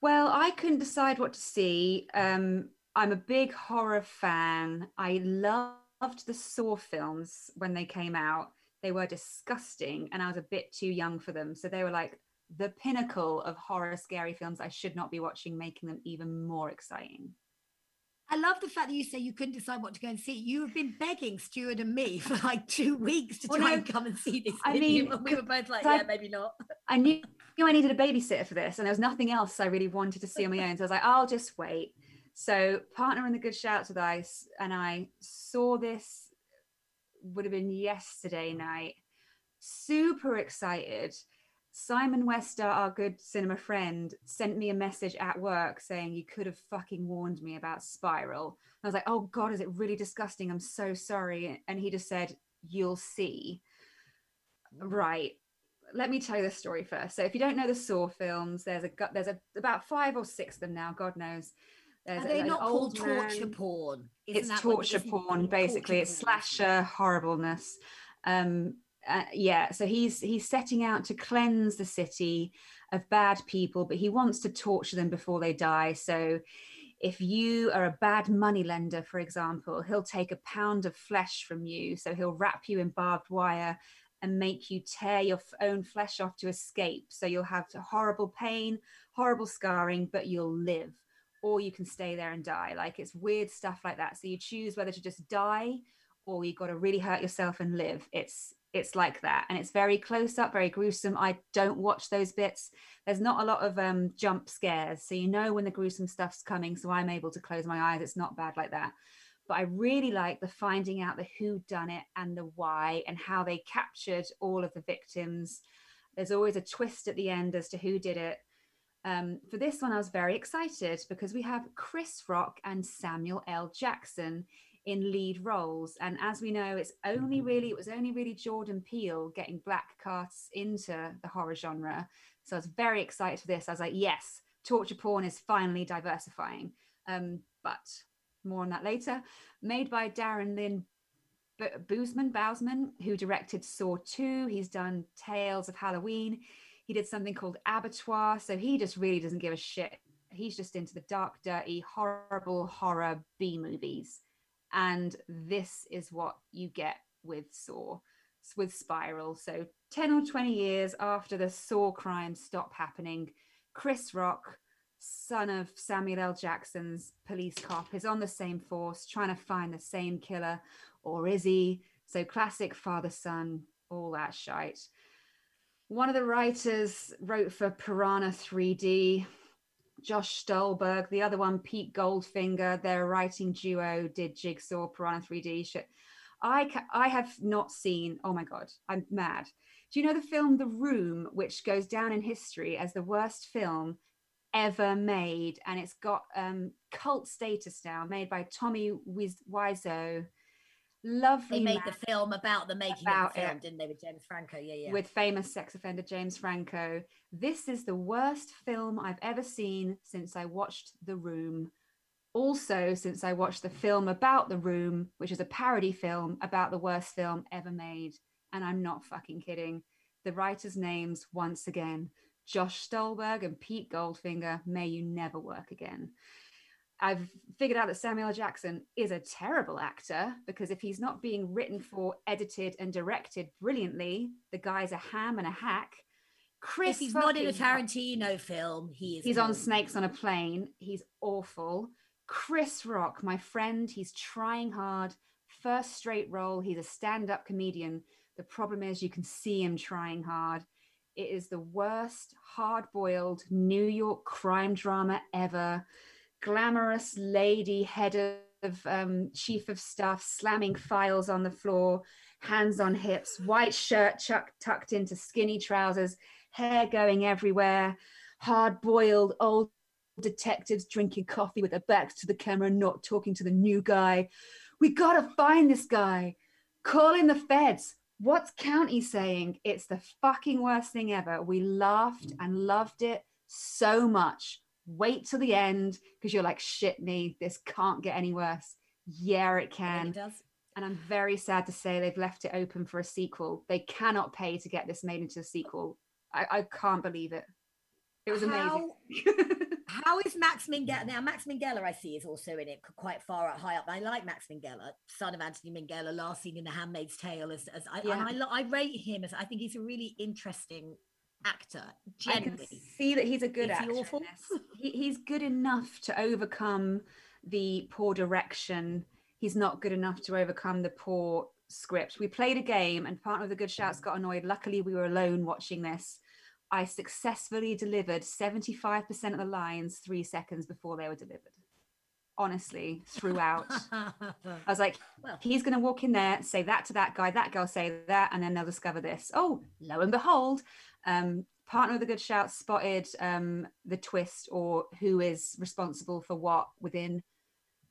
Well, I couldn't decide what to see. Um, I'm a big horror fan. I loved the Saw films when they came out. They were disgusting, and I was a bit too young for them. So they were like the pinnacle of horror, scary films I should not be watching, making them even more exciting. I love the fact that you say you couldn't decide what to go and see. You have been begging Stuart and me for like two weeks to Well, try no, and come and see this. I you, mean, we were both like, 'cause I- yeah, maybe not. I knew, knew I needed a babysitter for this, and there was nothing else I really wanted to see on my own. So I was like, I'll just wait. So, partner in the good shouts with ice, and I saw this. Would have been yesterday night. Super excited. Simon Wester, our good cinema friend, sent me a message at work saying you could have fucking warned me about Spiral. I was like, oh god, is it really disgusting? I'm so sorry. And he just said, you'll see. Right. Let me tell you the story first. So if you don't know the Saw films, there's a there's a about five or six of them now. God knows. There's Are they an not called torture man- porn? Isn't it's torture porn basically. It's torture porn? slasher horribleness. Um uh, yeah so he's he's setting out to cleanse the city of bad people but he wants to torture them before they die. So if you are a bad money lender for example he'll take a pound of flesh from you. So he'll wrap you in barbed wire and make you tear your f- own flesh off to escape. So you'll have horrible pain horrible scarring but you'll live or you can stay there and die. Like it's weird stuff like that. So you choose whether to just die or you got to really hurt yourself and live. It's it's like that, and it's very close up, very gruesome. I don't watch those bits. There's not a lot of um, jump scares, so you know when the gruesome stuff's coming. So I'm able to close my eyes. It's not bad like that. But I really like the finding out the who done it and the why and how they captured all of the victims. There's always a twist at the end as to who did it. Um, for this one, I was very excited because we have Chris Rock and Samuel L. Jackson in lead roles. And as we know, it's only really, it was only really Jordan Peele getting black casts into the horror genre. So I was very excited for this. I was like, yes, torture porn is finally diversifying. Um, but more on that later. Made by Darren Lynn B- Bousman, who directed Saw 2. He's done Tales of Halloween. He did something called Abattoir. So he just really doesn't give a shit. He's just into the dark, dirty, horrible horror B movies. And this is what you get with Saw, with Spiral. So 10 or 20 years after the Saw crimes stop happening, Chris Rock, son of Samuel L. Jackson's police cop, is on the same force trying to find the same killer, or is he? So classic father son, all that shite. One of the writers wrote for Piranha 3D. Josh Stolberg, the other one, Pete Goldfinger, their writing duo did Jigsaw, Piranha 3D shit. I I have not seen. Oh my god, I'm mad. Do you know the film The Room, which goes down in history as the worst film ever made, and it's got um, cult status now, made by Tommy Wiseau. Lovely They made the film about the making About of the film, it. didn't they, with James Franco? Yeah, yeah. with famous sex offender James Franco. This is the worst film I've ever seen since I watched The Room. Also, since I watched the film about The Room, which is a parody film about the worst film ever made. And I'm not fucking kidding. The writers' names, once again, Josh Stolberg and Pete Goldfinger. May you never work again. I've figured out that Samuel Jackson is a terrible actor because if he's not being written for, edited, and directed brilliantly, the guy's a ham and a hack. Chris, if he's not in a Tarantino film, he is. he's on. Snakes on a Plane. He's awful. Chris Rock, my friend, he's trying hard. First straight role. He's a stand up comedian. The problem is, you can see him trying hard. It is the worst hard boiled New York crime drama ever. Glamorous lady, head of um, chief of staff, slamming files on the floor, hands on hips, white shirt chuck, tucked into skinny trousers, hair going everywhere, hard boiled old detectives drinking coffee with their backs to the camera, not talking to the new guy. We gotta find this guy. Call in the feds. What's County saying? It's the fucking worst thing ever. We laughed and loved it so much. Wait till the end because you're like, shit me, this can't get any worse. Yeah, it can. It does. And I'm very sad to say they've left it open for a sequel. They cannot pay to get this made into a sequel. I, I can't believe it. It was amazing. How is Max Minghella? Now, Max Minghella, I see, is also in it, quite far up, high up. I like Max Minghella, son of Anthony Minghella, last seen in The Handmaid's Tale. As, as I, Yeah. and I, I rate him as I think he's a really interesting actor. I can Generally, see that he's a good Is actor. in awful? He, he's good enough to overcome the poor direction. He's not good enough to overcome the poor script. We played a game, and partner of the Good Shouts got annoyed. Luckily, we were alone watching this. I successfully delivered 75% of the lines three seconds before they were delivered. Honestly, throughout. I was like, Well. he's going to walk in there, say that to that guy, that girl say that, and then they'll discover this. Oh, lo and behold, um, partner of the good shout spotted um, the twist or who is responsible for what within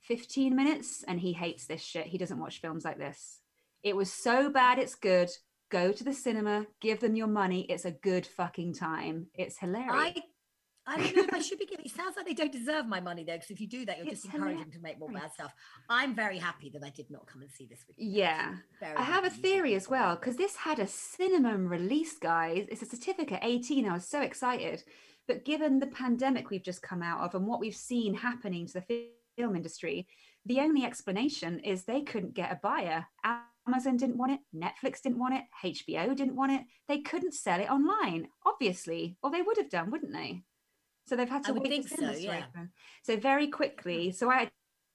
15 minutes, and he hates this shit. He doesn't watch films like this. It was so bad, it's good. Go to the cinema, give them your money. It's a good fucking time. It's hilarious. I, I don't know if I should be giving. It sounds like they don't deserve my money though, because if you do that, you're It's just encouraging them to make more bad stuff. I'm very happy that I did not come and see this with you. Yeah. I have a theory as well because this had a cinema release, guys. It's a certificate 18. I was so excited. But given the pandemic we've just come out of and what we've seen happening to the film industry, the only explanation is they couldn't get a buyer. Amazon didn't want it, Netflix didn't want it, HBO didn't want it. They couldn't sell it online, obviously, or they would have done, wouldn't they? So they've had to wait think for so, cinemas to yeah. open. So very quickly, so I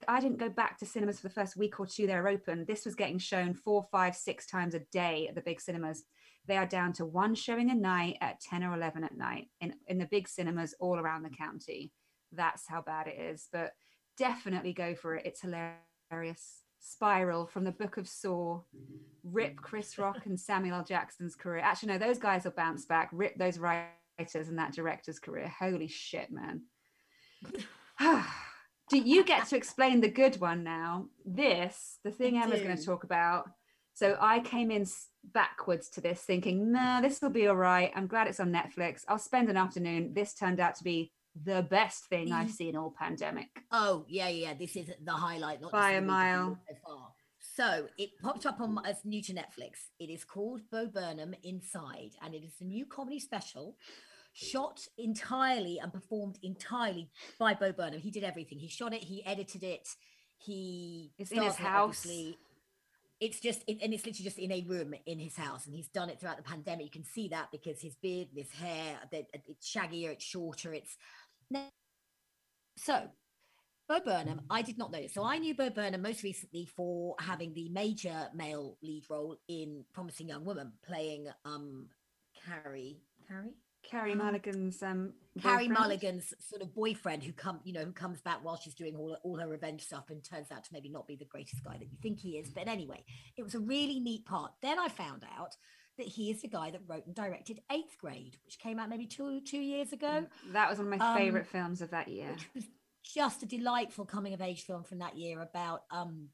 I didn't go back to cinemas for the first week or two they're open. This was getting shown four, five, six times a day at the big cinemas. They are down to one showing a night at 10 or 11 at night in, in the big cinemas all around the county. That's how bad it is. But definitely go for it. It's hilarious. Spiral from the Book of Saw. Rip Chris Rock and Samuel L. Jackson's career. Actually, no, those guys will bounce back. Rip those writers and that director's career. Holy shit, man. Do you get to explain the good one now? This, the thing I Emma's going to talk about. So I came in backwards to this thinking, nah, this will be all right. I'm glad it's on Netflix. I'll spend an afternoon. This turned out to be the best thing I've seen all pandemic. Oh yeah, yeah. This is the highlight, not By a mile. So far. So it popped up on as new to Netflix. It is called Bo Burnham Inside, and it is a new comedy special, shot entirely and performed entirely by Bo Burnham. He did everything. He shot it. He edited it. He It's in his starred it, house. It's just, it, and it's literally just in a room in his house, and he's done it throughout the pandemic. You can see that because his beard, his hair, it's shaggier, it's shorter, it's so Bo Burnham, I did not know this. So I knew Bo Burnham most recently for having the major male lead role in Promising Young Woman, playing um Carrie. Carrie? Carrie Um, Mulligan's um Carrie boyfriend. Mulligan's sort of boyfriend who come, you know, who comes back while she's doing all, all her revenge stuff and turns out to maybe not be the greatest guy that you think he is. But anyway, it was a really neat part. Then I found out that he is the guy that wrote and directed Eighth Grade, which came out maybe two two years ago. That was one of my Um, favorite films of that year. which was just a delightful coming of age film from that year about um,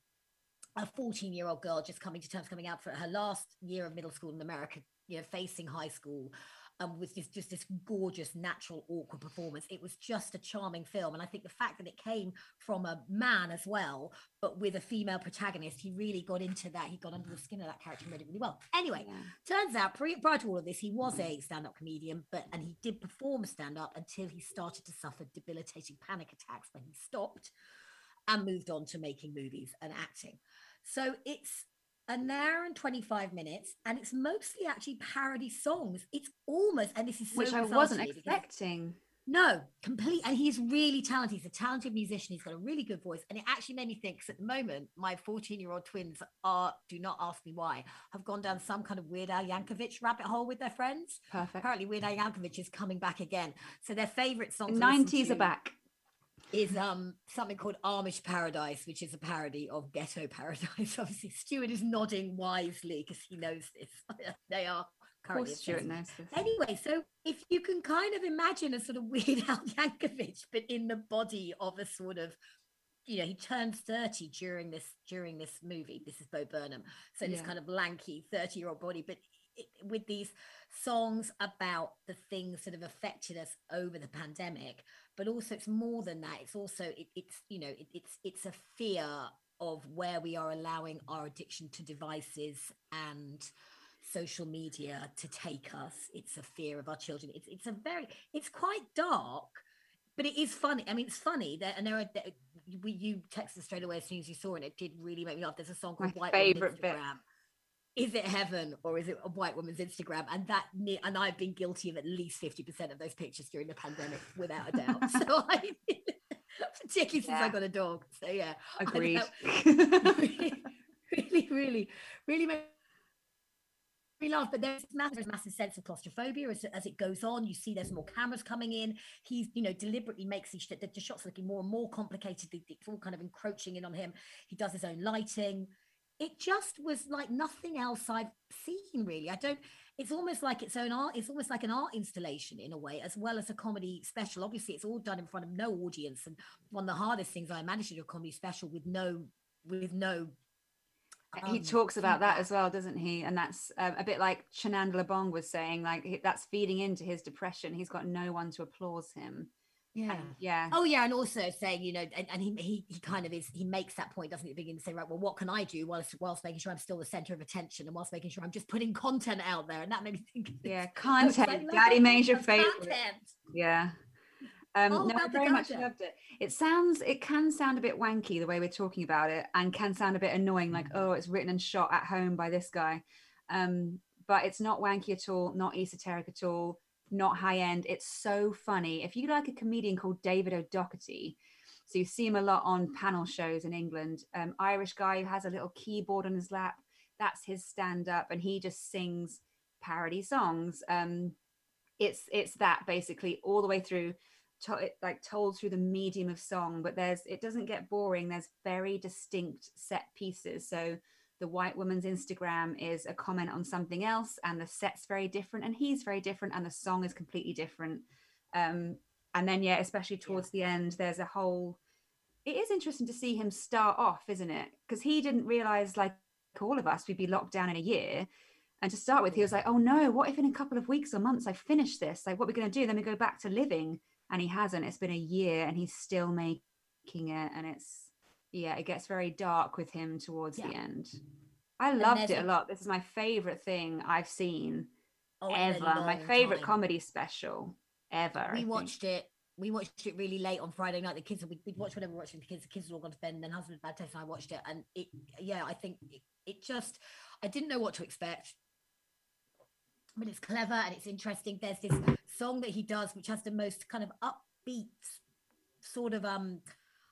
a 14 year old girl just coming to terms, coming out for her last year of middle school in America, you know, facing high school. Um, with this just this gorgeous natural awkward performance. It was just a charming film and i think the fact that it came from a man as well but with a female protagonist he really got into that. He got under the skin of that character and it really well. Anyway Yeah. turns out pre- prior to all of this he was a stand-up comedian but and he did perform stand-up until he started to suffer debilitating panic attacks when he stopped and moved on to making movies and acting. So it's an hour and 25 minutes and it's mostly actually parody songs it's almost and this is so Which I wasn't because- expecting. no, complete. And he's really talented. He's a talented musician. He's got a really good voice. And it actually made me think 'cause at the moment, my 14 year old twins are, do not ask me why, have gone down some kind of Weird Al Yankovic rabbit hole with their friends. Perfect. Apparently, Weird Al Yankovic is coming back again. So their favorite song The to listen 90s are back. Is um something called Amish Paradise, which is a parody of Ghetto Paradise. Obviously, Stuart is nodding wisely because he knows this. they are Of course, currently Stuart knows this. Anyway, so if you can kind of imagine a sort of Weird Al Yankovic, but in the body of a sort of, you know, he turns 30 during this during this movie. This is Bo Burnham. So this kind of lanky 30 year old body, but with these songs about the things that have affected us over the pandemic, but also it's more than that. It's also it, it's you know it, it's it's a fear of where we are allowing our addiction to devices and social media to take us. It's a fear of our children. It's it's a very it's quite dark, but it is funny. I mean, it's funny that and there are we you texted straight away as soon as you saw it. And It did really make me laugh. There's a song My called White Woman favourite bit. Is it heaven or is it a white woman's Instagram? And that and I've been guilty of at least fifty percent of those pictures during the pandemic, without a doubt. so I, particularly since I got a dog. So yeah, Agreed. really, really, really, really made me laugh. But there's massive, massive sense of claustrophobia as, as it goes on. You see there's more cameras coming in. He's, you know, deliberately makes these the, the shots looking more and more complicated. It- It's all kind of encroaching in on him. He does his own lighting. It just was like nothing else I've seen really. I don't. It's almost like its own art. It's almost like an art installation in a way, as well as a comedy special. Obviously, it's all done in front of no audience, and one of the hardest things I managed to do a comedy special with no, with no he um, talks about that as well, doesn't he? And that's um, a bit like Chenandla Bong was saying, like that's feeding into his depression. He's got no one to applause him. Yeah. And yeah. Oh yeah, and also saying, you know, and, and he, he he kind of is he makes that point, doesn't he? at the Beginning to say, right, well, what can I do whilst whilst making sure I'm still the center of attention and whilst making sure I'm just putting content out there, and that made me think. Yeah, like, content. "Love Daddy made your favorite. content." Yeah. Um, no, I very much loved it. It sounds, it can sound a bit wanky the way we're talking about it, and can sound a bit annoying, like, oh, it's written and shot at home by this guy. Um, but it's not wanky at all, not esoteric at all, not high end. It's so funny. If you like a comedian called David O'Doherty, so you see him a lot on panel shows in England, um, Irish guy who has a little keyboard on his lap, that's his stand up, and he just sings parody songs. Um, it's it's that basically all the way through to, like told through the medium of song but there's it doesn't get boring there's very distinct set pieces so the white woman's instagram is a comment on something else and the set's very different and he's very different and the song is completely different um and then yeah especially towards the end there's a whole it is interesting to see him start off isn't it because he didn't realize like all of us we'd be locked down in a year and to start with, he was like, "Oh no, what if in a couple of weeks or months I finish this? Like, what are we going to do? Then we go back to living." And he hasn't. It's been a year, and he's still making it. And it's yeah, it gets very dark with him towards the end. I loved it a lot. This is my favorite thing I've seen Oh, ever. My favorite time. comedy special ever. I We think. watched it. We watched it really late on Friday night. The kids, we'd, we'd watch whatever we watched the kids. The kids had all gone to bed, and then husband bad taste, and I watched it. And it, yeah, I think it, it just, I didn't know what to expect. But it's clever and it's interesting. There's this song that he does, which has the most kind of upbeat sort of um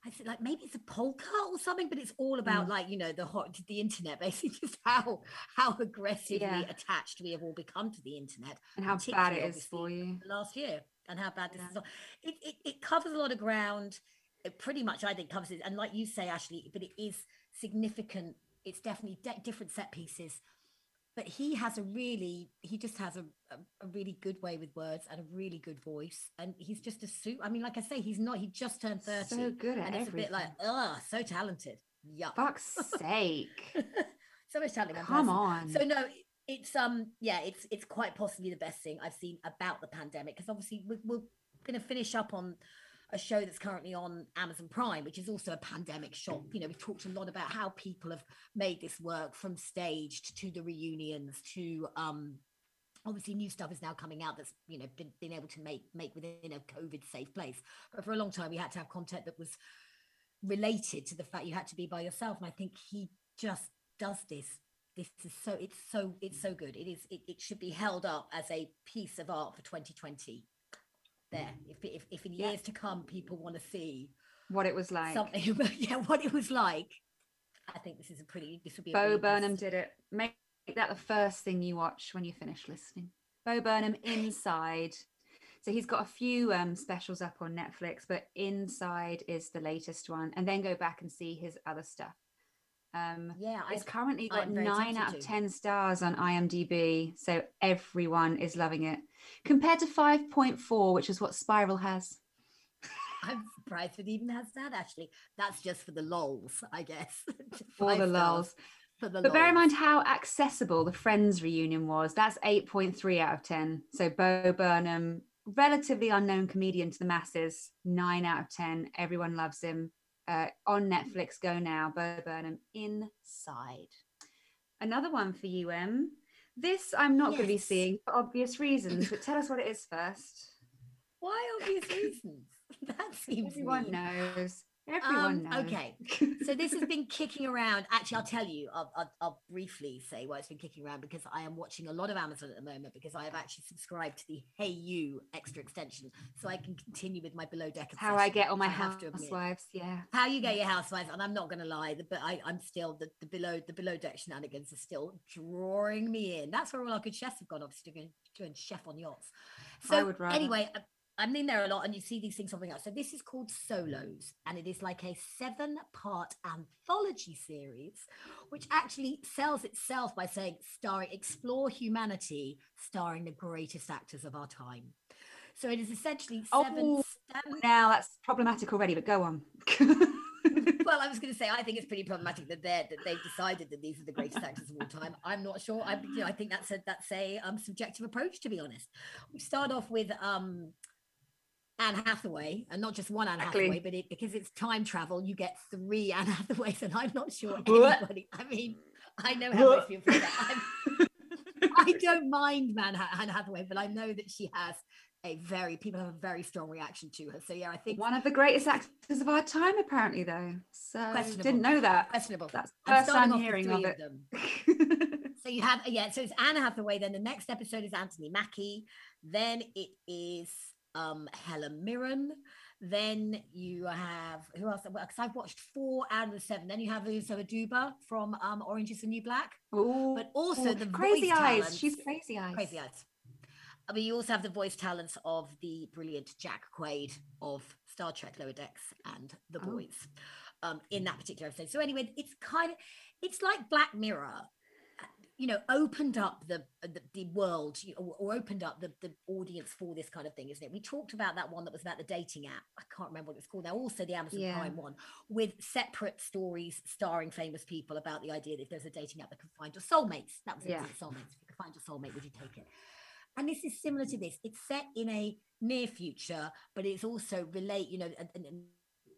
I think like maybe it's a polka or something, but it's all about Mm. like you know the hot the internet, basically just how how aggressively Yeah. attached we have all become to the internet and how bad it is for you. last year and how bad this Yeah. is. It, it it covers a lot of ground. It pretty much I think covers it, and like you say, Ashley, but it is significant. It's definitely de- different set pieces. But he has a really, he just has a, a, a really good way with words and a really good voice. And he's just a suit. I mean, like I say, he's not, he just turned 30 So good at and it's everything. a bit like, ugh, so talented. Yuck. Fuck's sake. so much talent. Come on. So no, it's um yeah, it's it's quite possibly the best thing I've seen about the pandemic because obviously we're, we're going to finish up on a show that's currently on Amazon Prime, which is also a pandemic shop. You know, we've talked a lot about how people have made this work from staged to the reunions to um obviously new stuff is now coming out that's you know been, been able to make make within a covid safe place. But for a long time we had to have content that was related to the fact you had to be by yourself. And i think he just does this. This is so it's so it's so good. It is it, it should be held up as a piece of art for 2020 there if if, if in Yeah. years to come people want to see what it was like. something yeah what it was like i think this is a pretty this would be Bo Burnham nice- did it. Make that the first thing you watch when you finish listening. Bo Burnham Inside. So he's got a few um, specials up on Netflix, but Inside is the latest one. And then go back and see his other stuff. Um, yeah it's currently got nine out of. 10 stars on IMDb. So everyone is loving it. Compared to 5.4, which is what Spiral has. I'm surprised it even has that actually. That's just for the lols, I guess. For the lols. For the But bear in mind how accessible the Friends reunion was. That's 8.3 out of 10. So Bo Burnham, relatively unknown comedian to the masses, 9 out of 10. Everyone loves him. Uh, on Netflix, go now. Bo Burnham, Inside. Another one for you, Em. This I'm not going to be seeing for obvious reasons, but tell us what it is first. Why obvious reasons? That seems Everyone mean. knows. Everyone Um, okay. So this has been kicking around. Actually, I'll tell you. I'll, I'll, I'll briefly say why it's been kicking around because I am watching a lot of Amazon at the moment because I have actually subscribed to the hayu extra extension, so I can continue with my below deck. how I get all my I have to housewives. Yeah. how you get your housewives and i'm not going to lie but I, i'm still the, the below the below deck shenanigans are still drawing me in that's where all our good chefs have gone obviously doing, doing chef on yachts I so anyway i'm in there a lot and you see these things popping up so this is called solos and it is like a seven part anthology series which actually sells itself by saying starring explore humanity starring the greatest actors of our time so it is essentially seven Oh, stand- Now that's problematic already, but go on. well, I was going to say I think it's pretty problematic that they that they've decided that these are the greatest actors of all time. I'm not sure. I you know I think that's a that's a um, subjective approach to be honest. We start off with um Anne Hathaway, and not just one Anne Exactly. Hathaway, but it, because it's time travel, you get three Anne Hathaways, and I'm not sure What? anybody. I mean, I know how much you feel that. I'm, don't mind Man Anne Hathaway, but I know that she has a very people have a very strong reaction to her. So yeah, I think One of the greatest actors of our time, apparently, though. So Questionable. didn't know that. questionable. That's the I'm first time hearing three of it. them. So you have yeah, so it's Anne Hathaway. Then the next episode is Anthony Mackie. Then it is um Helen Mirren. Then you have who else? Because I've watched four out of the seven. Then you have Uzo Aduba from um Orange is the New Black, Ooh, but also ooh, the crazy voice eyes. talents- She's crazy eyes. Crazy Eyes. I mean, you also have the voice talents of the brilliant Jack Quaid of Star Trek Lower Decks and The Oh. Boys um, in that particular episode. So anyway, it's kind of it's like Black Mirror, uh, you know, opened up the uh, the, the world or, or opened up the, the audience for this kind of thing, isn't it? We talked about that one that was about the dating app. I can't remember what it's called now. Also, the Amazon Yeah. Prime one with separate stories starring famous people about the idea that if there's a dating app that can find your soulmates, that was it, Yeah. soulmates. If you could find your soulmate, would you take it? and this is similar to this it's set in a near future but it's also relate you know and, and- and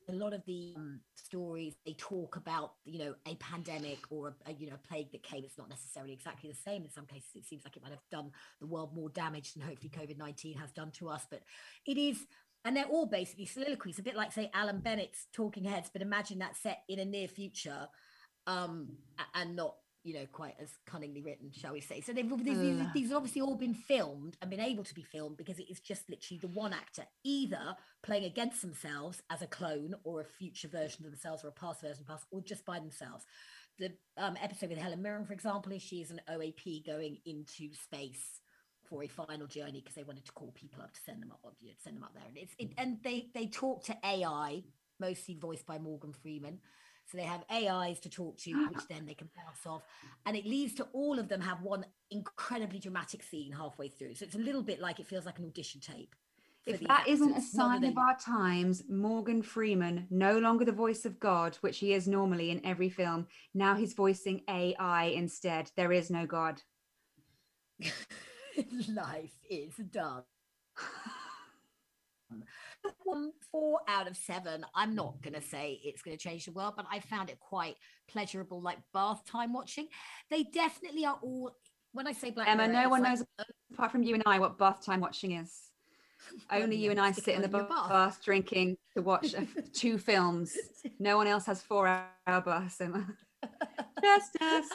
a lot of the um, stories they talk about you know a pandemic or a, a you know plague that came. It's not necessarily exactly the same. In some cases it seems like it might have done the world more damage than hopefully covid-19 has done to us. But it is and they're all basically soliloquies a bit like say alan bennett's talking heads but imagine that set in a near future um and not you know, quite as cunningly written, shall we say. So they've, these, uh. these have obviously all been filmed and been able to be filmed because it is just literally the one actor either playing against themselves as a clone or a future version of themselves or a past version of past or just by themselves. The um, episode with Helen Mirren, for example, is she is an OAP going into space for a final journey because they wanted to call people up to send them up, you know, send them up there. And it's it, and they they talk to AI, mostly voiced by Morgan Freeman so they have AIs to talk to, which then they can bounce off. And it leads to all of them have one incredibly dramatic scene halfway through. So it's a little bit like it feels like an audition tape. If that not a sign of our times, Morgan Freeman, no longer the voice of God, which he is normally in every film, now he's voicing AI instead. There is no God. Life is done. four out of seven. I'm not gonna say it's gonna change the world, but I found it quite pleasurable, like bath time watching. They definitely are all. When I say Black Emma, Mirror, no one like, knows apart from you and I what bath time watching is. Only you and I sit in the bath, bath drinking to watch two films. No one else has four hour baths, Emma. Justice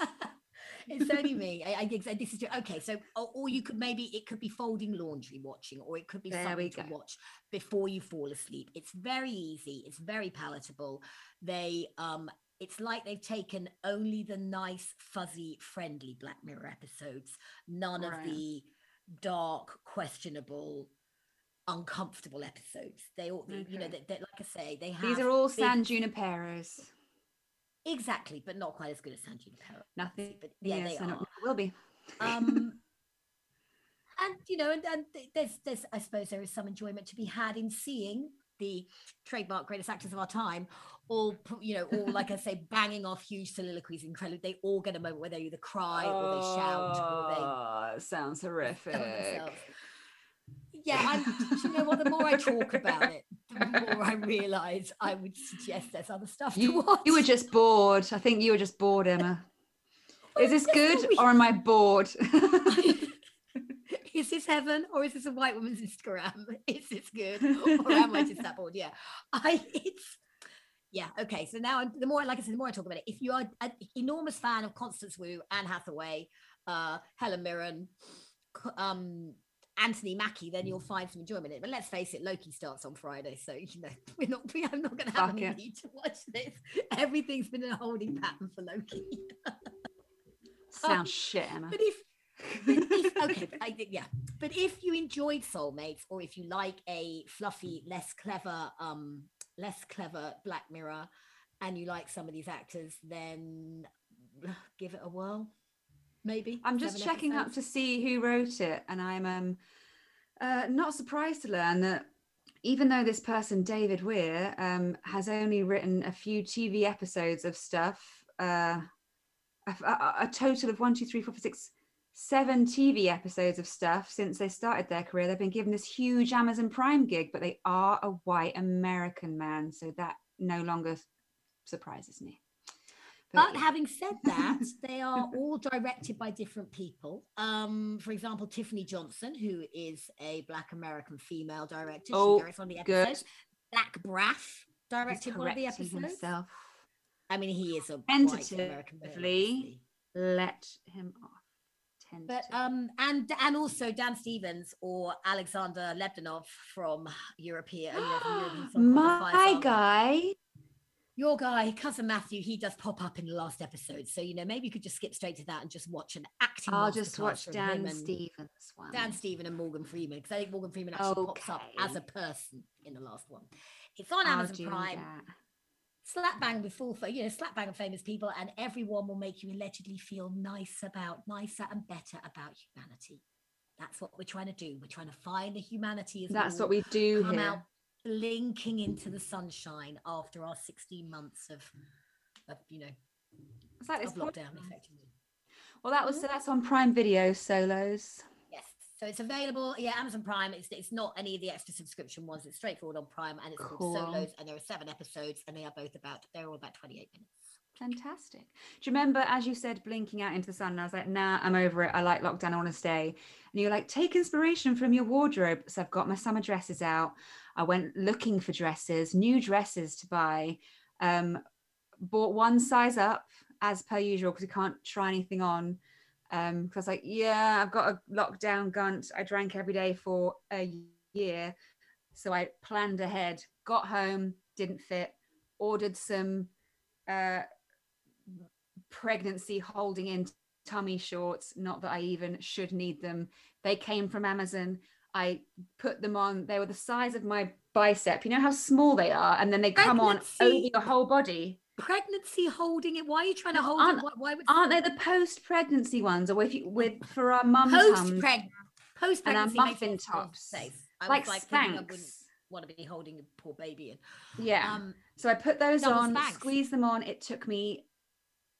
it's only me. I, I this is okay. So, or, or, you could maybe it could be folding laundry watching, or it could be there something to watch before you fall asleep. It's very easy. It's very palatable. They um it's like they've taken only the nice, fuzzy, friendly Black Mirror episodes, none right. of the dark, questionable, uncomfortable episodes. They all, okay. you know, they, they, like I say, they have. These are all big, San Juniperos. Exactly, but not quite as good as San Junipero. Nothing, but yeah, yes, they are. will be. um, and you know, and, and there's, there's, I suppose there is some enjoyment to be had in seeing the trademark greatest actors of our time, all you know, all like I say, banging off huge soliloquies. Incredible. They all get a moment where they either cry or they shout or they. Oh, sounds horrific yeah, I'm, you know what? The more I talk about it, the more I realise I would suggest there's other stuff you, to watch. You were just bored. I think you were just bored, Emma. Is this good or am I bored? is this heaven or is this a white woman's Instagram? Is this good or am I just that bored? Yeah, I it's yeah okay. So now the more like I said, the more I talk about it, if you are an enormous fan of Constance Wu, Anne Hathaway, uh, Helen Mirren, um, Anthony Mackie, then you'll find some enjoyment in it. But let's face it, Loki starts on Friday, so you know we're not. We, I'm not going to have any need to watch this. Everything's been in a holding pattern for Loki. Sounds um, shit, Emma. But if, if okay, I, yeah. But if you enjoyed Soulmates, or if you like a fluffy, less clever, um, less clever Black Mirror, and you like some of these actors, then give it a whirl maybe. I'm just checking up to see who wrote it, and I'm um uh, not surprised to learn that even though this person, David Weil, um, has only written a few TV episodes of stuff, uh, a, a, a, total of one, two, three, four, five, six, seven TV episodes of stuff since they started their career. They've been given this huge Amazon Prime gig, but they are a white American man, so that no longer surprises me. But having said that, they are all directed by different people. Um, for example, Tiffany Johnson, who is a Black American female director, oh, she directs on the episodes. Zach Braff directed one of the episodes. Himself. I mean, he is a tentatively let him off. But um, and and also Dan Stevens or Alexander Lemtov from European. My guy your guy, cousin Matthew, he does pop up in the last episode. So, you know, maybe you could just skip straight to that and just watch an acting. I'll just watch Dan Stevens one. Dan Stevens and Morgan Freeman, because I think Morgan Freeman actually okay. pops up as a person in the last one. It's on Amazon Prime. That. Slap bang with full, you know, slap bang of famous people, and everyone will make you allegedly feel nice about, nicer and better about humanity. That's what we're trying to do. We're trying to find the humanity. As That's what we do here. Out blinking into the sunshine after our 16 months of, of you know, like lockdown effectively. Well, that was so that's on Prime Video solos. Yes, so it's available. Yeah, Amazon Prime. It's it's not any of the extra subscription ones. It's straightforward on Prime, and it's cool. called Solos. And there are seven episodes, and they are both about they're all about 28 minutes. Fantastic. Do you remember, as you said, blinking out into the sun? And I was like, nah, I'm over it. I like lockdown. I want to stay. And you're like, take inspiration from your wardrobe. So I've got my summer dresses out. I went looking for dresses, new dresses to buy. Um, bought one size up as per usual because we can't try anything on. Um, because like, yeah, I've got a lockdown gunt. I drank every day for a year, so I planned ahead. Got home, didn't fit. Ordered some uh pregnancy holding in tummy shorts. Not that I even should need them. They came from Amazon. I put them on. They were the size of my bicep. You know how small they are, and then they come on over your whole body. Pregnancy holding it. Why are you trying to hold aren't- it? Why, why would Aren't they the post-pregnancy ones, or if you with for our mum post tums, pregnant post and our muffin tops, safe? I like like wouldn't Spanx? want to be holding a poor baby in. Yeah. Um, so I put those on, Spanx. squeeze them on. It took me,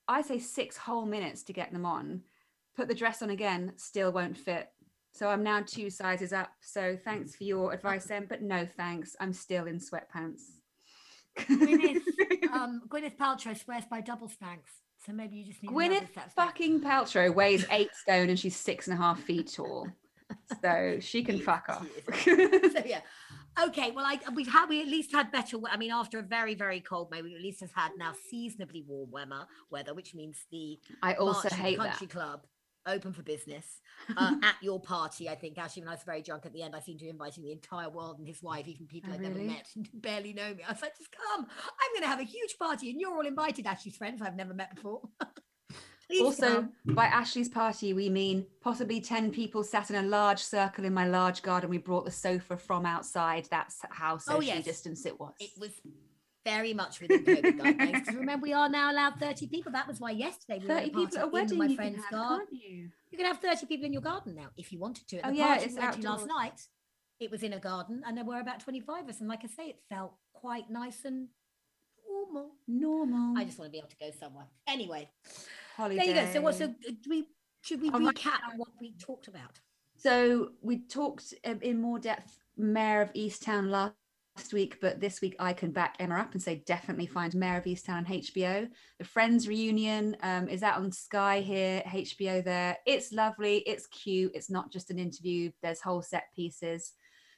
I say, six whole minutes to get them on. Put the dress on again, still won't fit. So I'm now two sizes up. So thanks for your advice, Em, but no thanks. I'm still in sweatpants. Gwyneth, um, Gwyneth Paltrow swears by double Spanx. So maybe you just need Gwyneth fucking Paltrow weighs eight stone and she's six and a half feet tall. So she can fuck off. so yeah. Okay, well, I we've had we at least had better. I mean, after a very very cold May, we at least have had now seasonably warm weather, weather, which means the I also March hate that. country club open for business uh, at your party. I think actually, when I was very drunk at the end, I seemed to be inviting the entire world and his wife, even people Oh, I'd never met and barely know me. I was like, just come. I'm going to have a huge party, and you're all invited. Ashley's friends I've never met before. Also, come. by Ashley's party, we mean possibly 10 people sat in a large circle in my large garden. We brought the sofa from outside. That's how socially yes. distanced it was. it was very much within COVID guidelines. remember, we are now allowed 30 people. That was why yesterday we 30 were people at a wedding, my you can friend's have, garden. can't you? You can have 30 people in your garden now if you wanted to. At Oh, the yeah, party we went to last night, it was in a garden and there were about 25 of us. And like I say, it felt quite nice and normal. Normal. I just want to be able to go somewhere. Anyway, holiday. there you go. So what's a, do we, should we Oh, recap what we talked about? So we talked um, in more depth, Mare of Easttown last week, but this week I can back Emma up and say definitely find Mare of Easttown on HBO. The Friends reunion um, is out on Sky here, HBO there. It's lovely, it's cute, it's not just an interview, there's whole set pieces.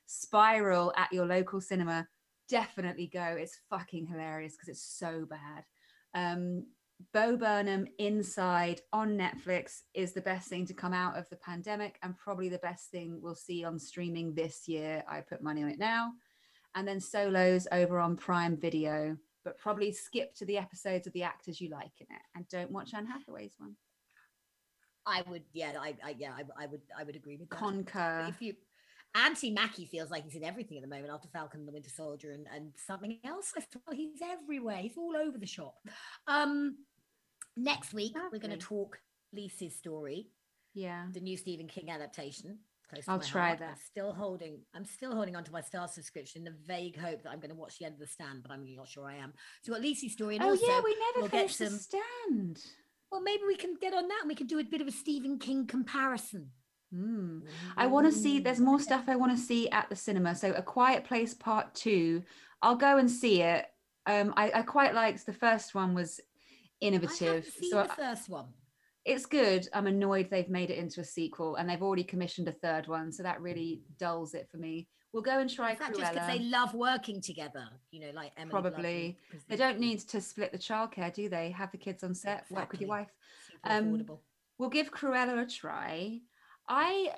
Spiral at your local cinema, definitely go. It's fucking hilarious because it's so bad. Um, Bo Burnham Inside on Netflix is the best thing to come out of the pandemic and probably the best thing we'll see on streaming this year. I put money on it now. And then Solos over on Prime Video, but probably skip to the episodes of the actors you like in it and don't watch Anne Hathaway's one. I would, yeah, I, I yeah, I, I would, I would agree with that. Concur. If you, Anthony Mackie feels like he's in everything at the moment after Falcon and the Winter Soldier and, and something else. I feel he's everywhere. He's all over the shop. Um, next week we're going to talk Lisey's story, Yeah. the new Stephen King adaptation. Close I'll try heart. I'm that. still holding. I'm still holding on to my Star subscription in the vague hope that I'm going to watch the end of the stand, but I'm not sure I am. So we've got Lisey's story, and Oh, also yeah, we never we'll finished the stand. well, maybe we can get on that and we can do a bit of a Stephen King comparison. Hmm. I want to see. There's more stuff I want to see at the cinema. So, A Quiet Place Part Two. I'll go and see it. Um, I, I quite liked the first one was I innovative. haven't seen So the I- first one. It's good. I'm annoyed they've made it into a sequel and they've already commissioned a third one. So that really dulls it for me. We'll go and try Is that just because they love working together? You know, like Emily Probably. They don't need to split the childcare, do they? Have the kids on set, work with your wife. Um. We'll give Cruella a try. I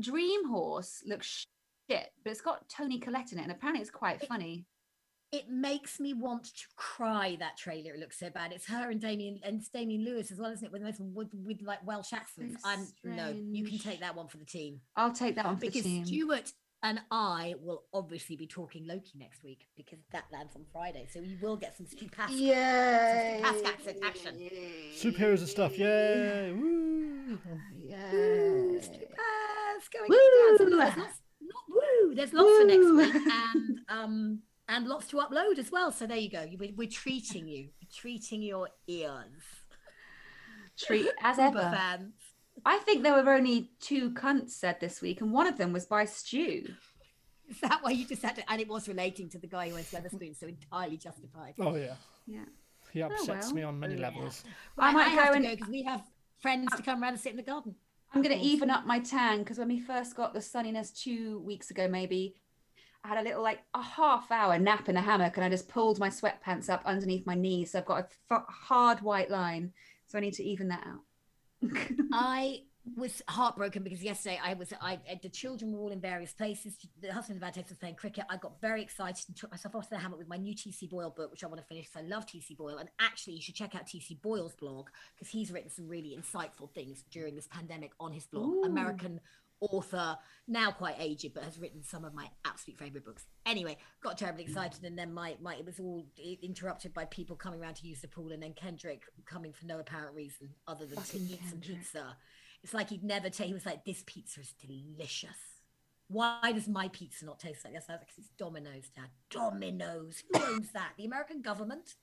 Dream Horse looks shit, but it's got Toni Collette in it, and apparently it's quite It- funny. It makes me want to cry. That trailer. It looks so bad. It's her and Damien and it's Damian Lewis as well, isn't it? With with, with, with like Welsh accents. I'm no. You can take that one for the team I'll take that one for because the team. Stuart and I will obviously be talking Loki next week because that lands on Friday. So we will get some stupid. yeah. Pass accent action. Superheroes and stuff, yay! Woo! Yeah. Yes, going Woo! to dance. There's lots, not woo. There's lots for next week, and um, and lots to upload as well. So there you go. We're, we're treating you, we're treating your ears, Treat as Super ever. fans. I think there were only two cunts said this week, and one of them was by Stu. Is that why you just had to? And it was relating to the guy who went to Wetherspoon, so entirely justified. Oh yeah, Yeah. he oh, upsets well. me on many Yeah. levels. Right, I, might have go to and- go because we have friends to come around and sit in the garden. I'm going to even up my tan because when we first got the sunniness two weeks ago, maybe, I had a little like a half hour nap in a hammock, and I just pulled my sweatpants up underneath my knees. So I've got a f- hard white line. So I need to even that out. I was heartbroken because yesterday I was I the children were all in various places. The husband of Bad Taste was playing cricket. I got very excited and took myself off to the hammock with my new TC Boyle book, which I want to finish because I love TC Boyle. And actually, you should check out TC Boyle's blog because he's written some really insightful things during this pandemic on his blog. Ooh. American author, now quite aged, but has written some of my absolute favorite books. Anyway, got terribly hmm. excited, and then my, my it was all interrupted by people coming around to use the pool, and then Kendrick coming for no apparent reason other than Fucking to eat some pizza. It's like he'd never taste. He was like, "This pizza is delicious." Why does my pizza not taste like this? I was like, it's Domino's, Dad. Domino's. Who owns that? The American government?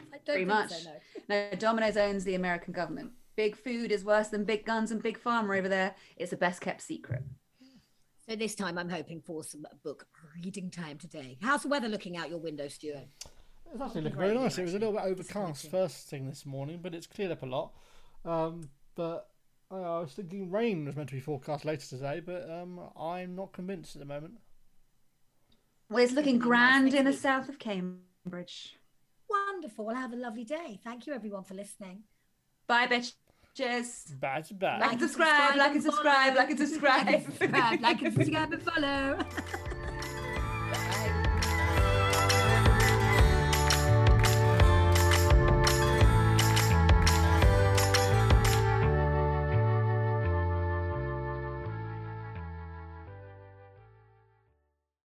I don't Pretty think much. so. No. No, Domino's owns the American government. Big food is worse than big guns and big pharma over there. It's the best kept secret. So this time, I'm hoping for some book reading time today. How's the weather looking out your window, Stuart? It's actually Looking looking very here, nice. It was a little bit overcast first thing this morning, but it's cleared up a lot. Um, but uh, I was thinking rain was meant to be forecast later today, but um, I'm not convinced at the moment. Well, it's looking Looking grand in the south of Cambridge. Wonderful. Well, have a lovely day. Thank you, everyone, for listening. Bye, bitches. Bad to bad. Like and subscribe, like and subscribe, like and subscribe. Like and subscribe, like and subscribe and follow.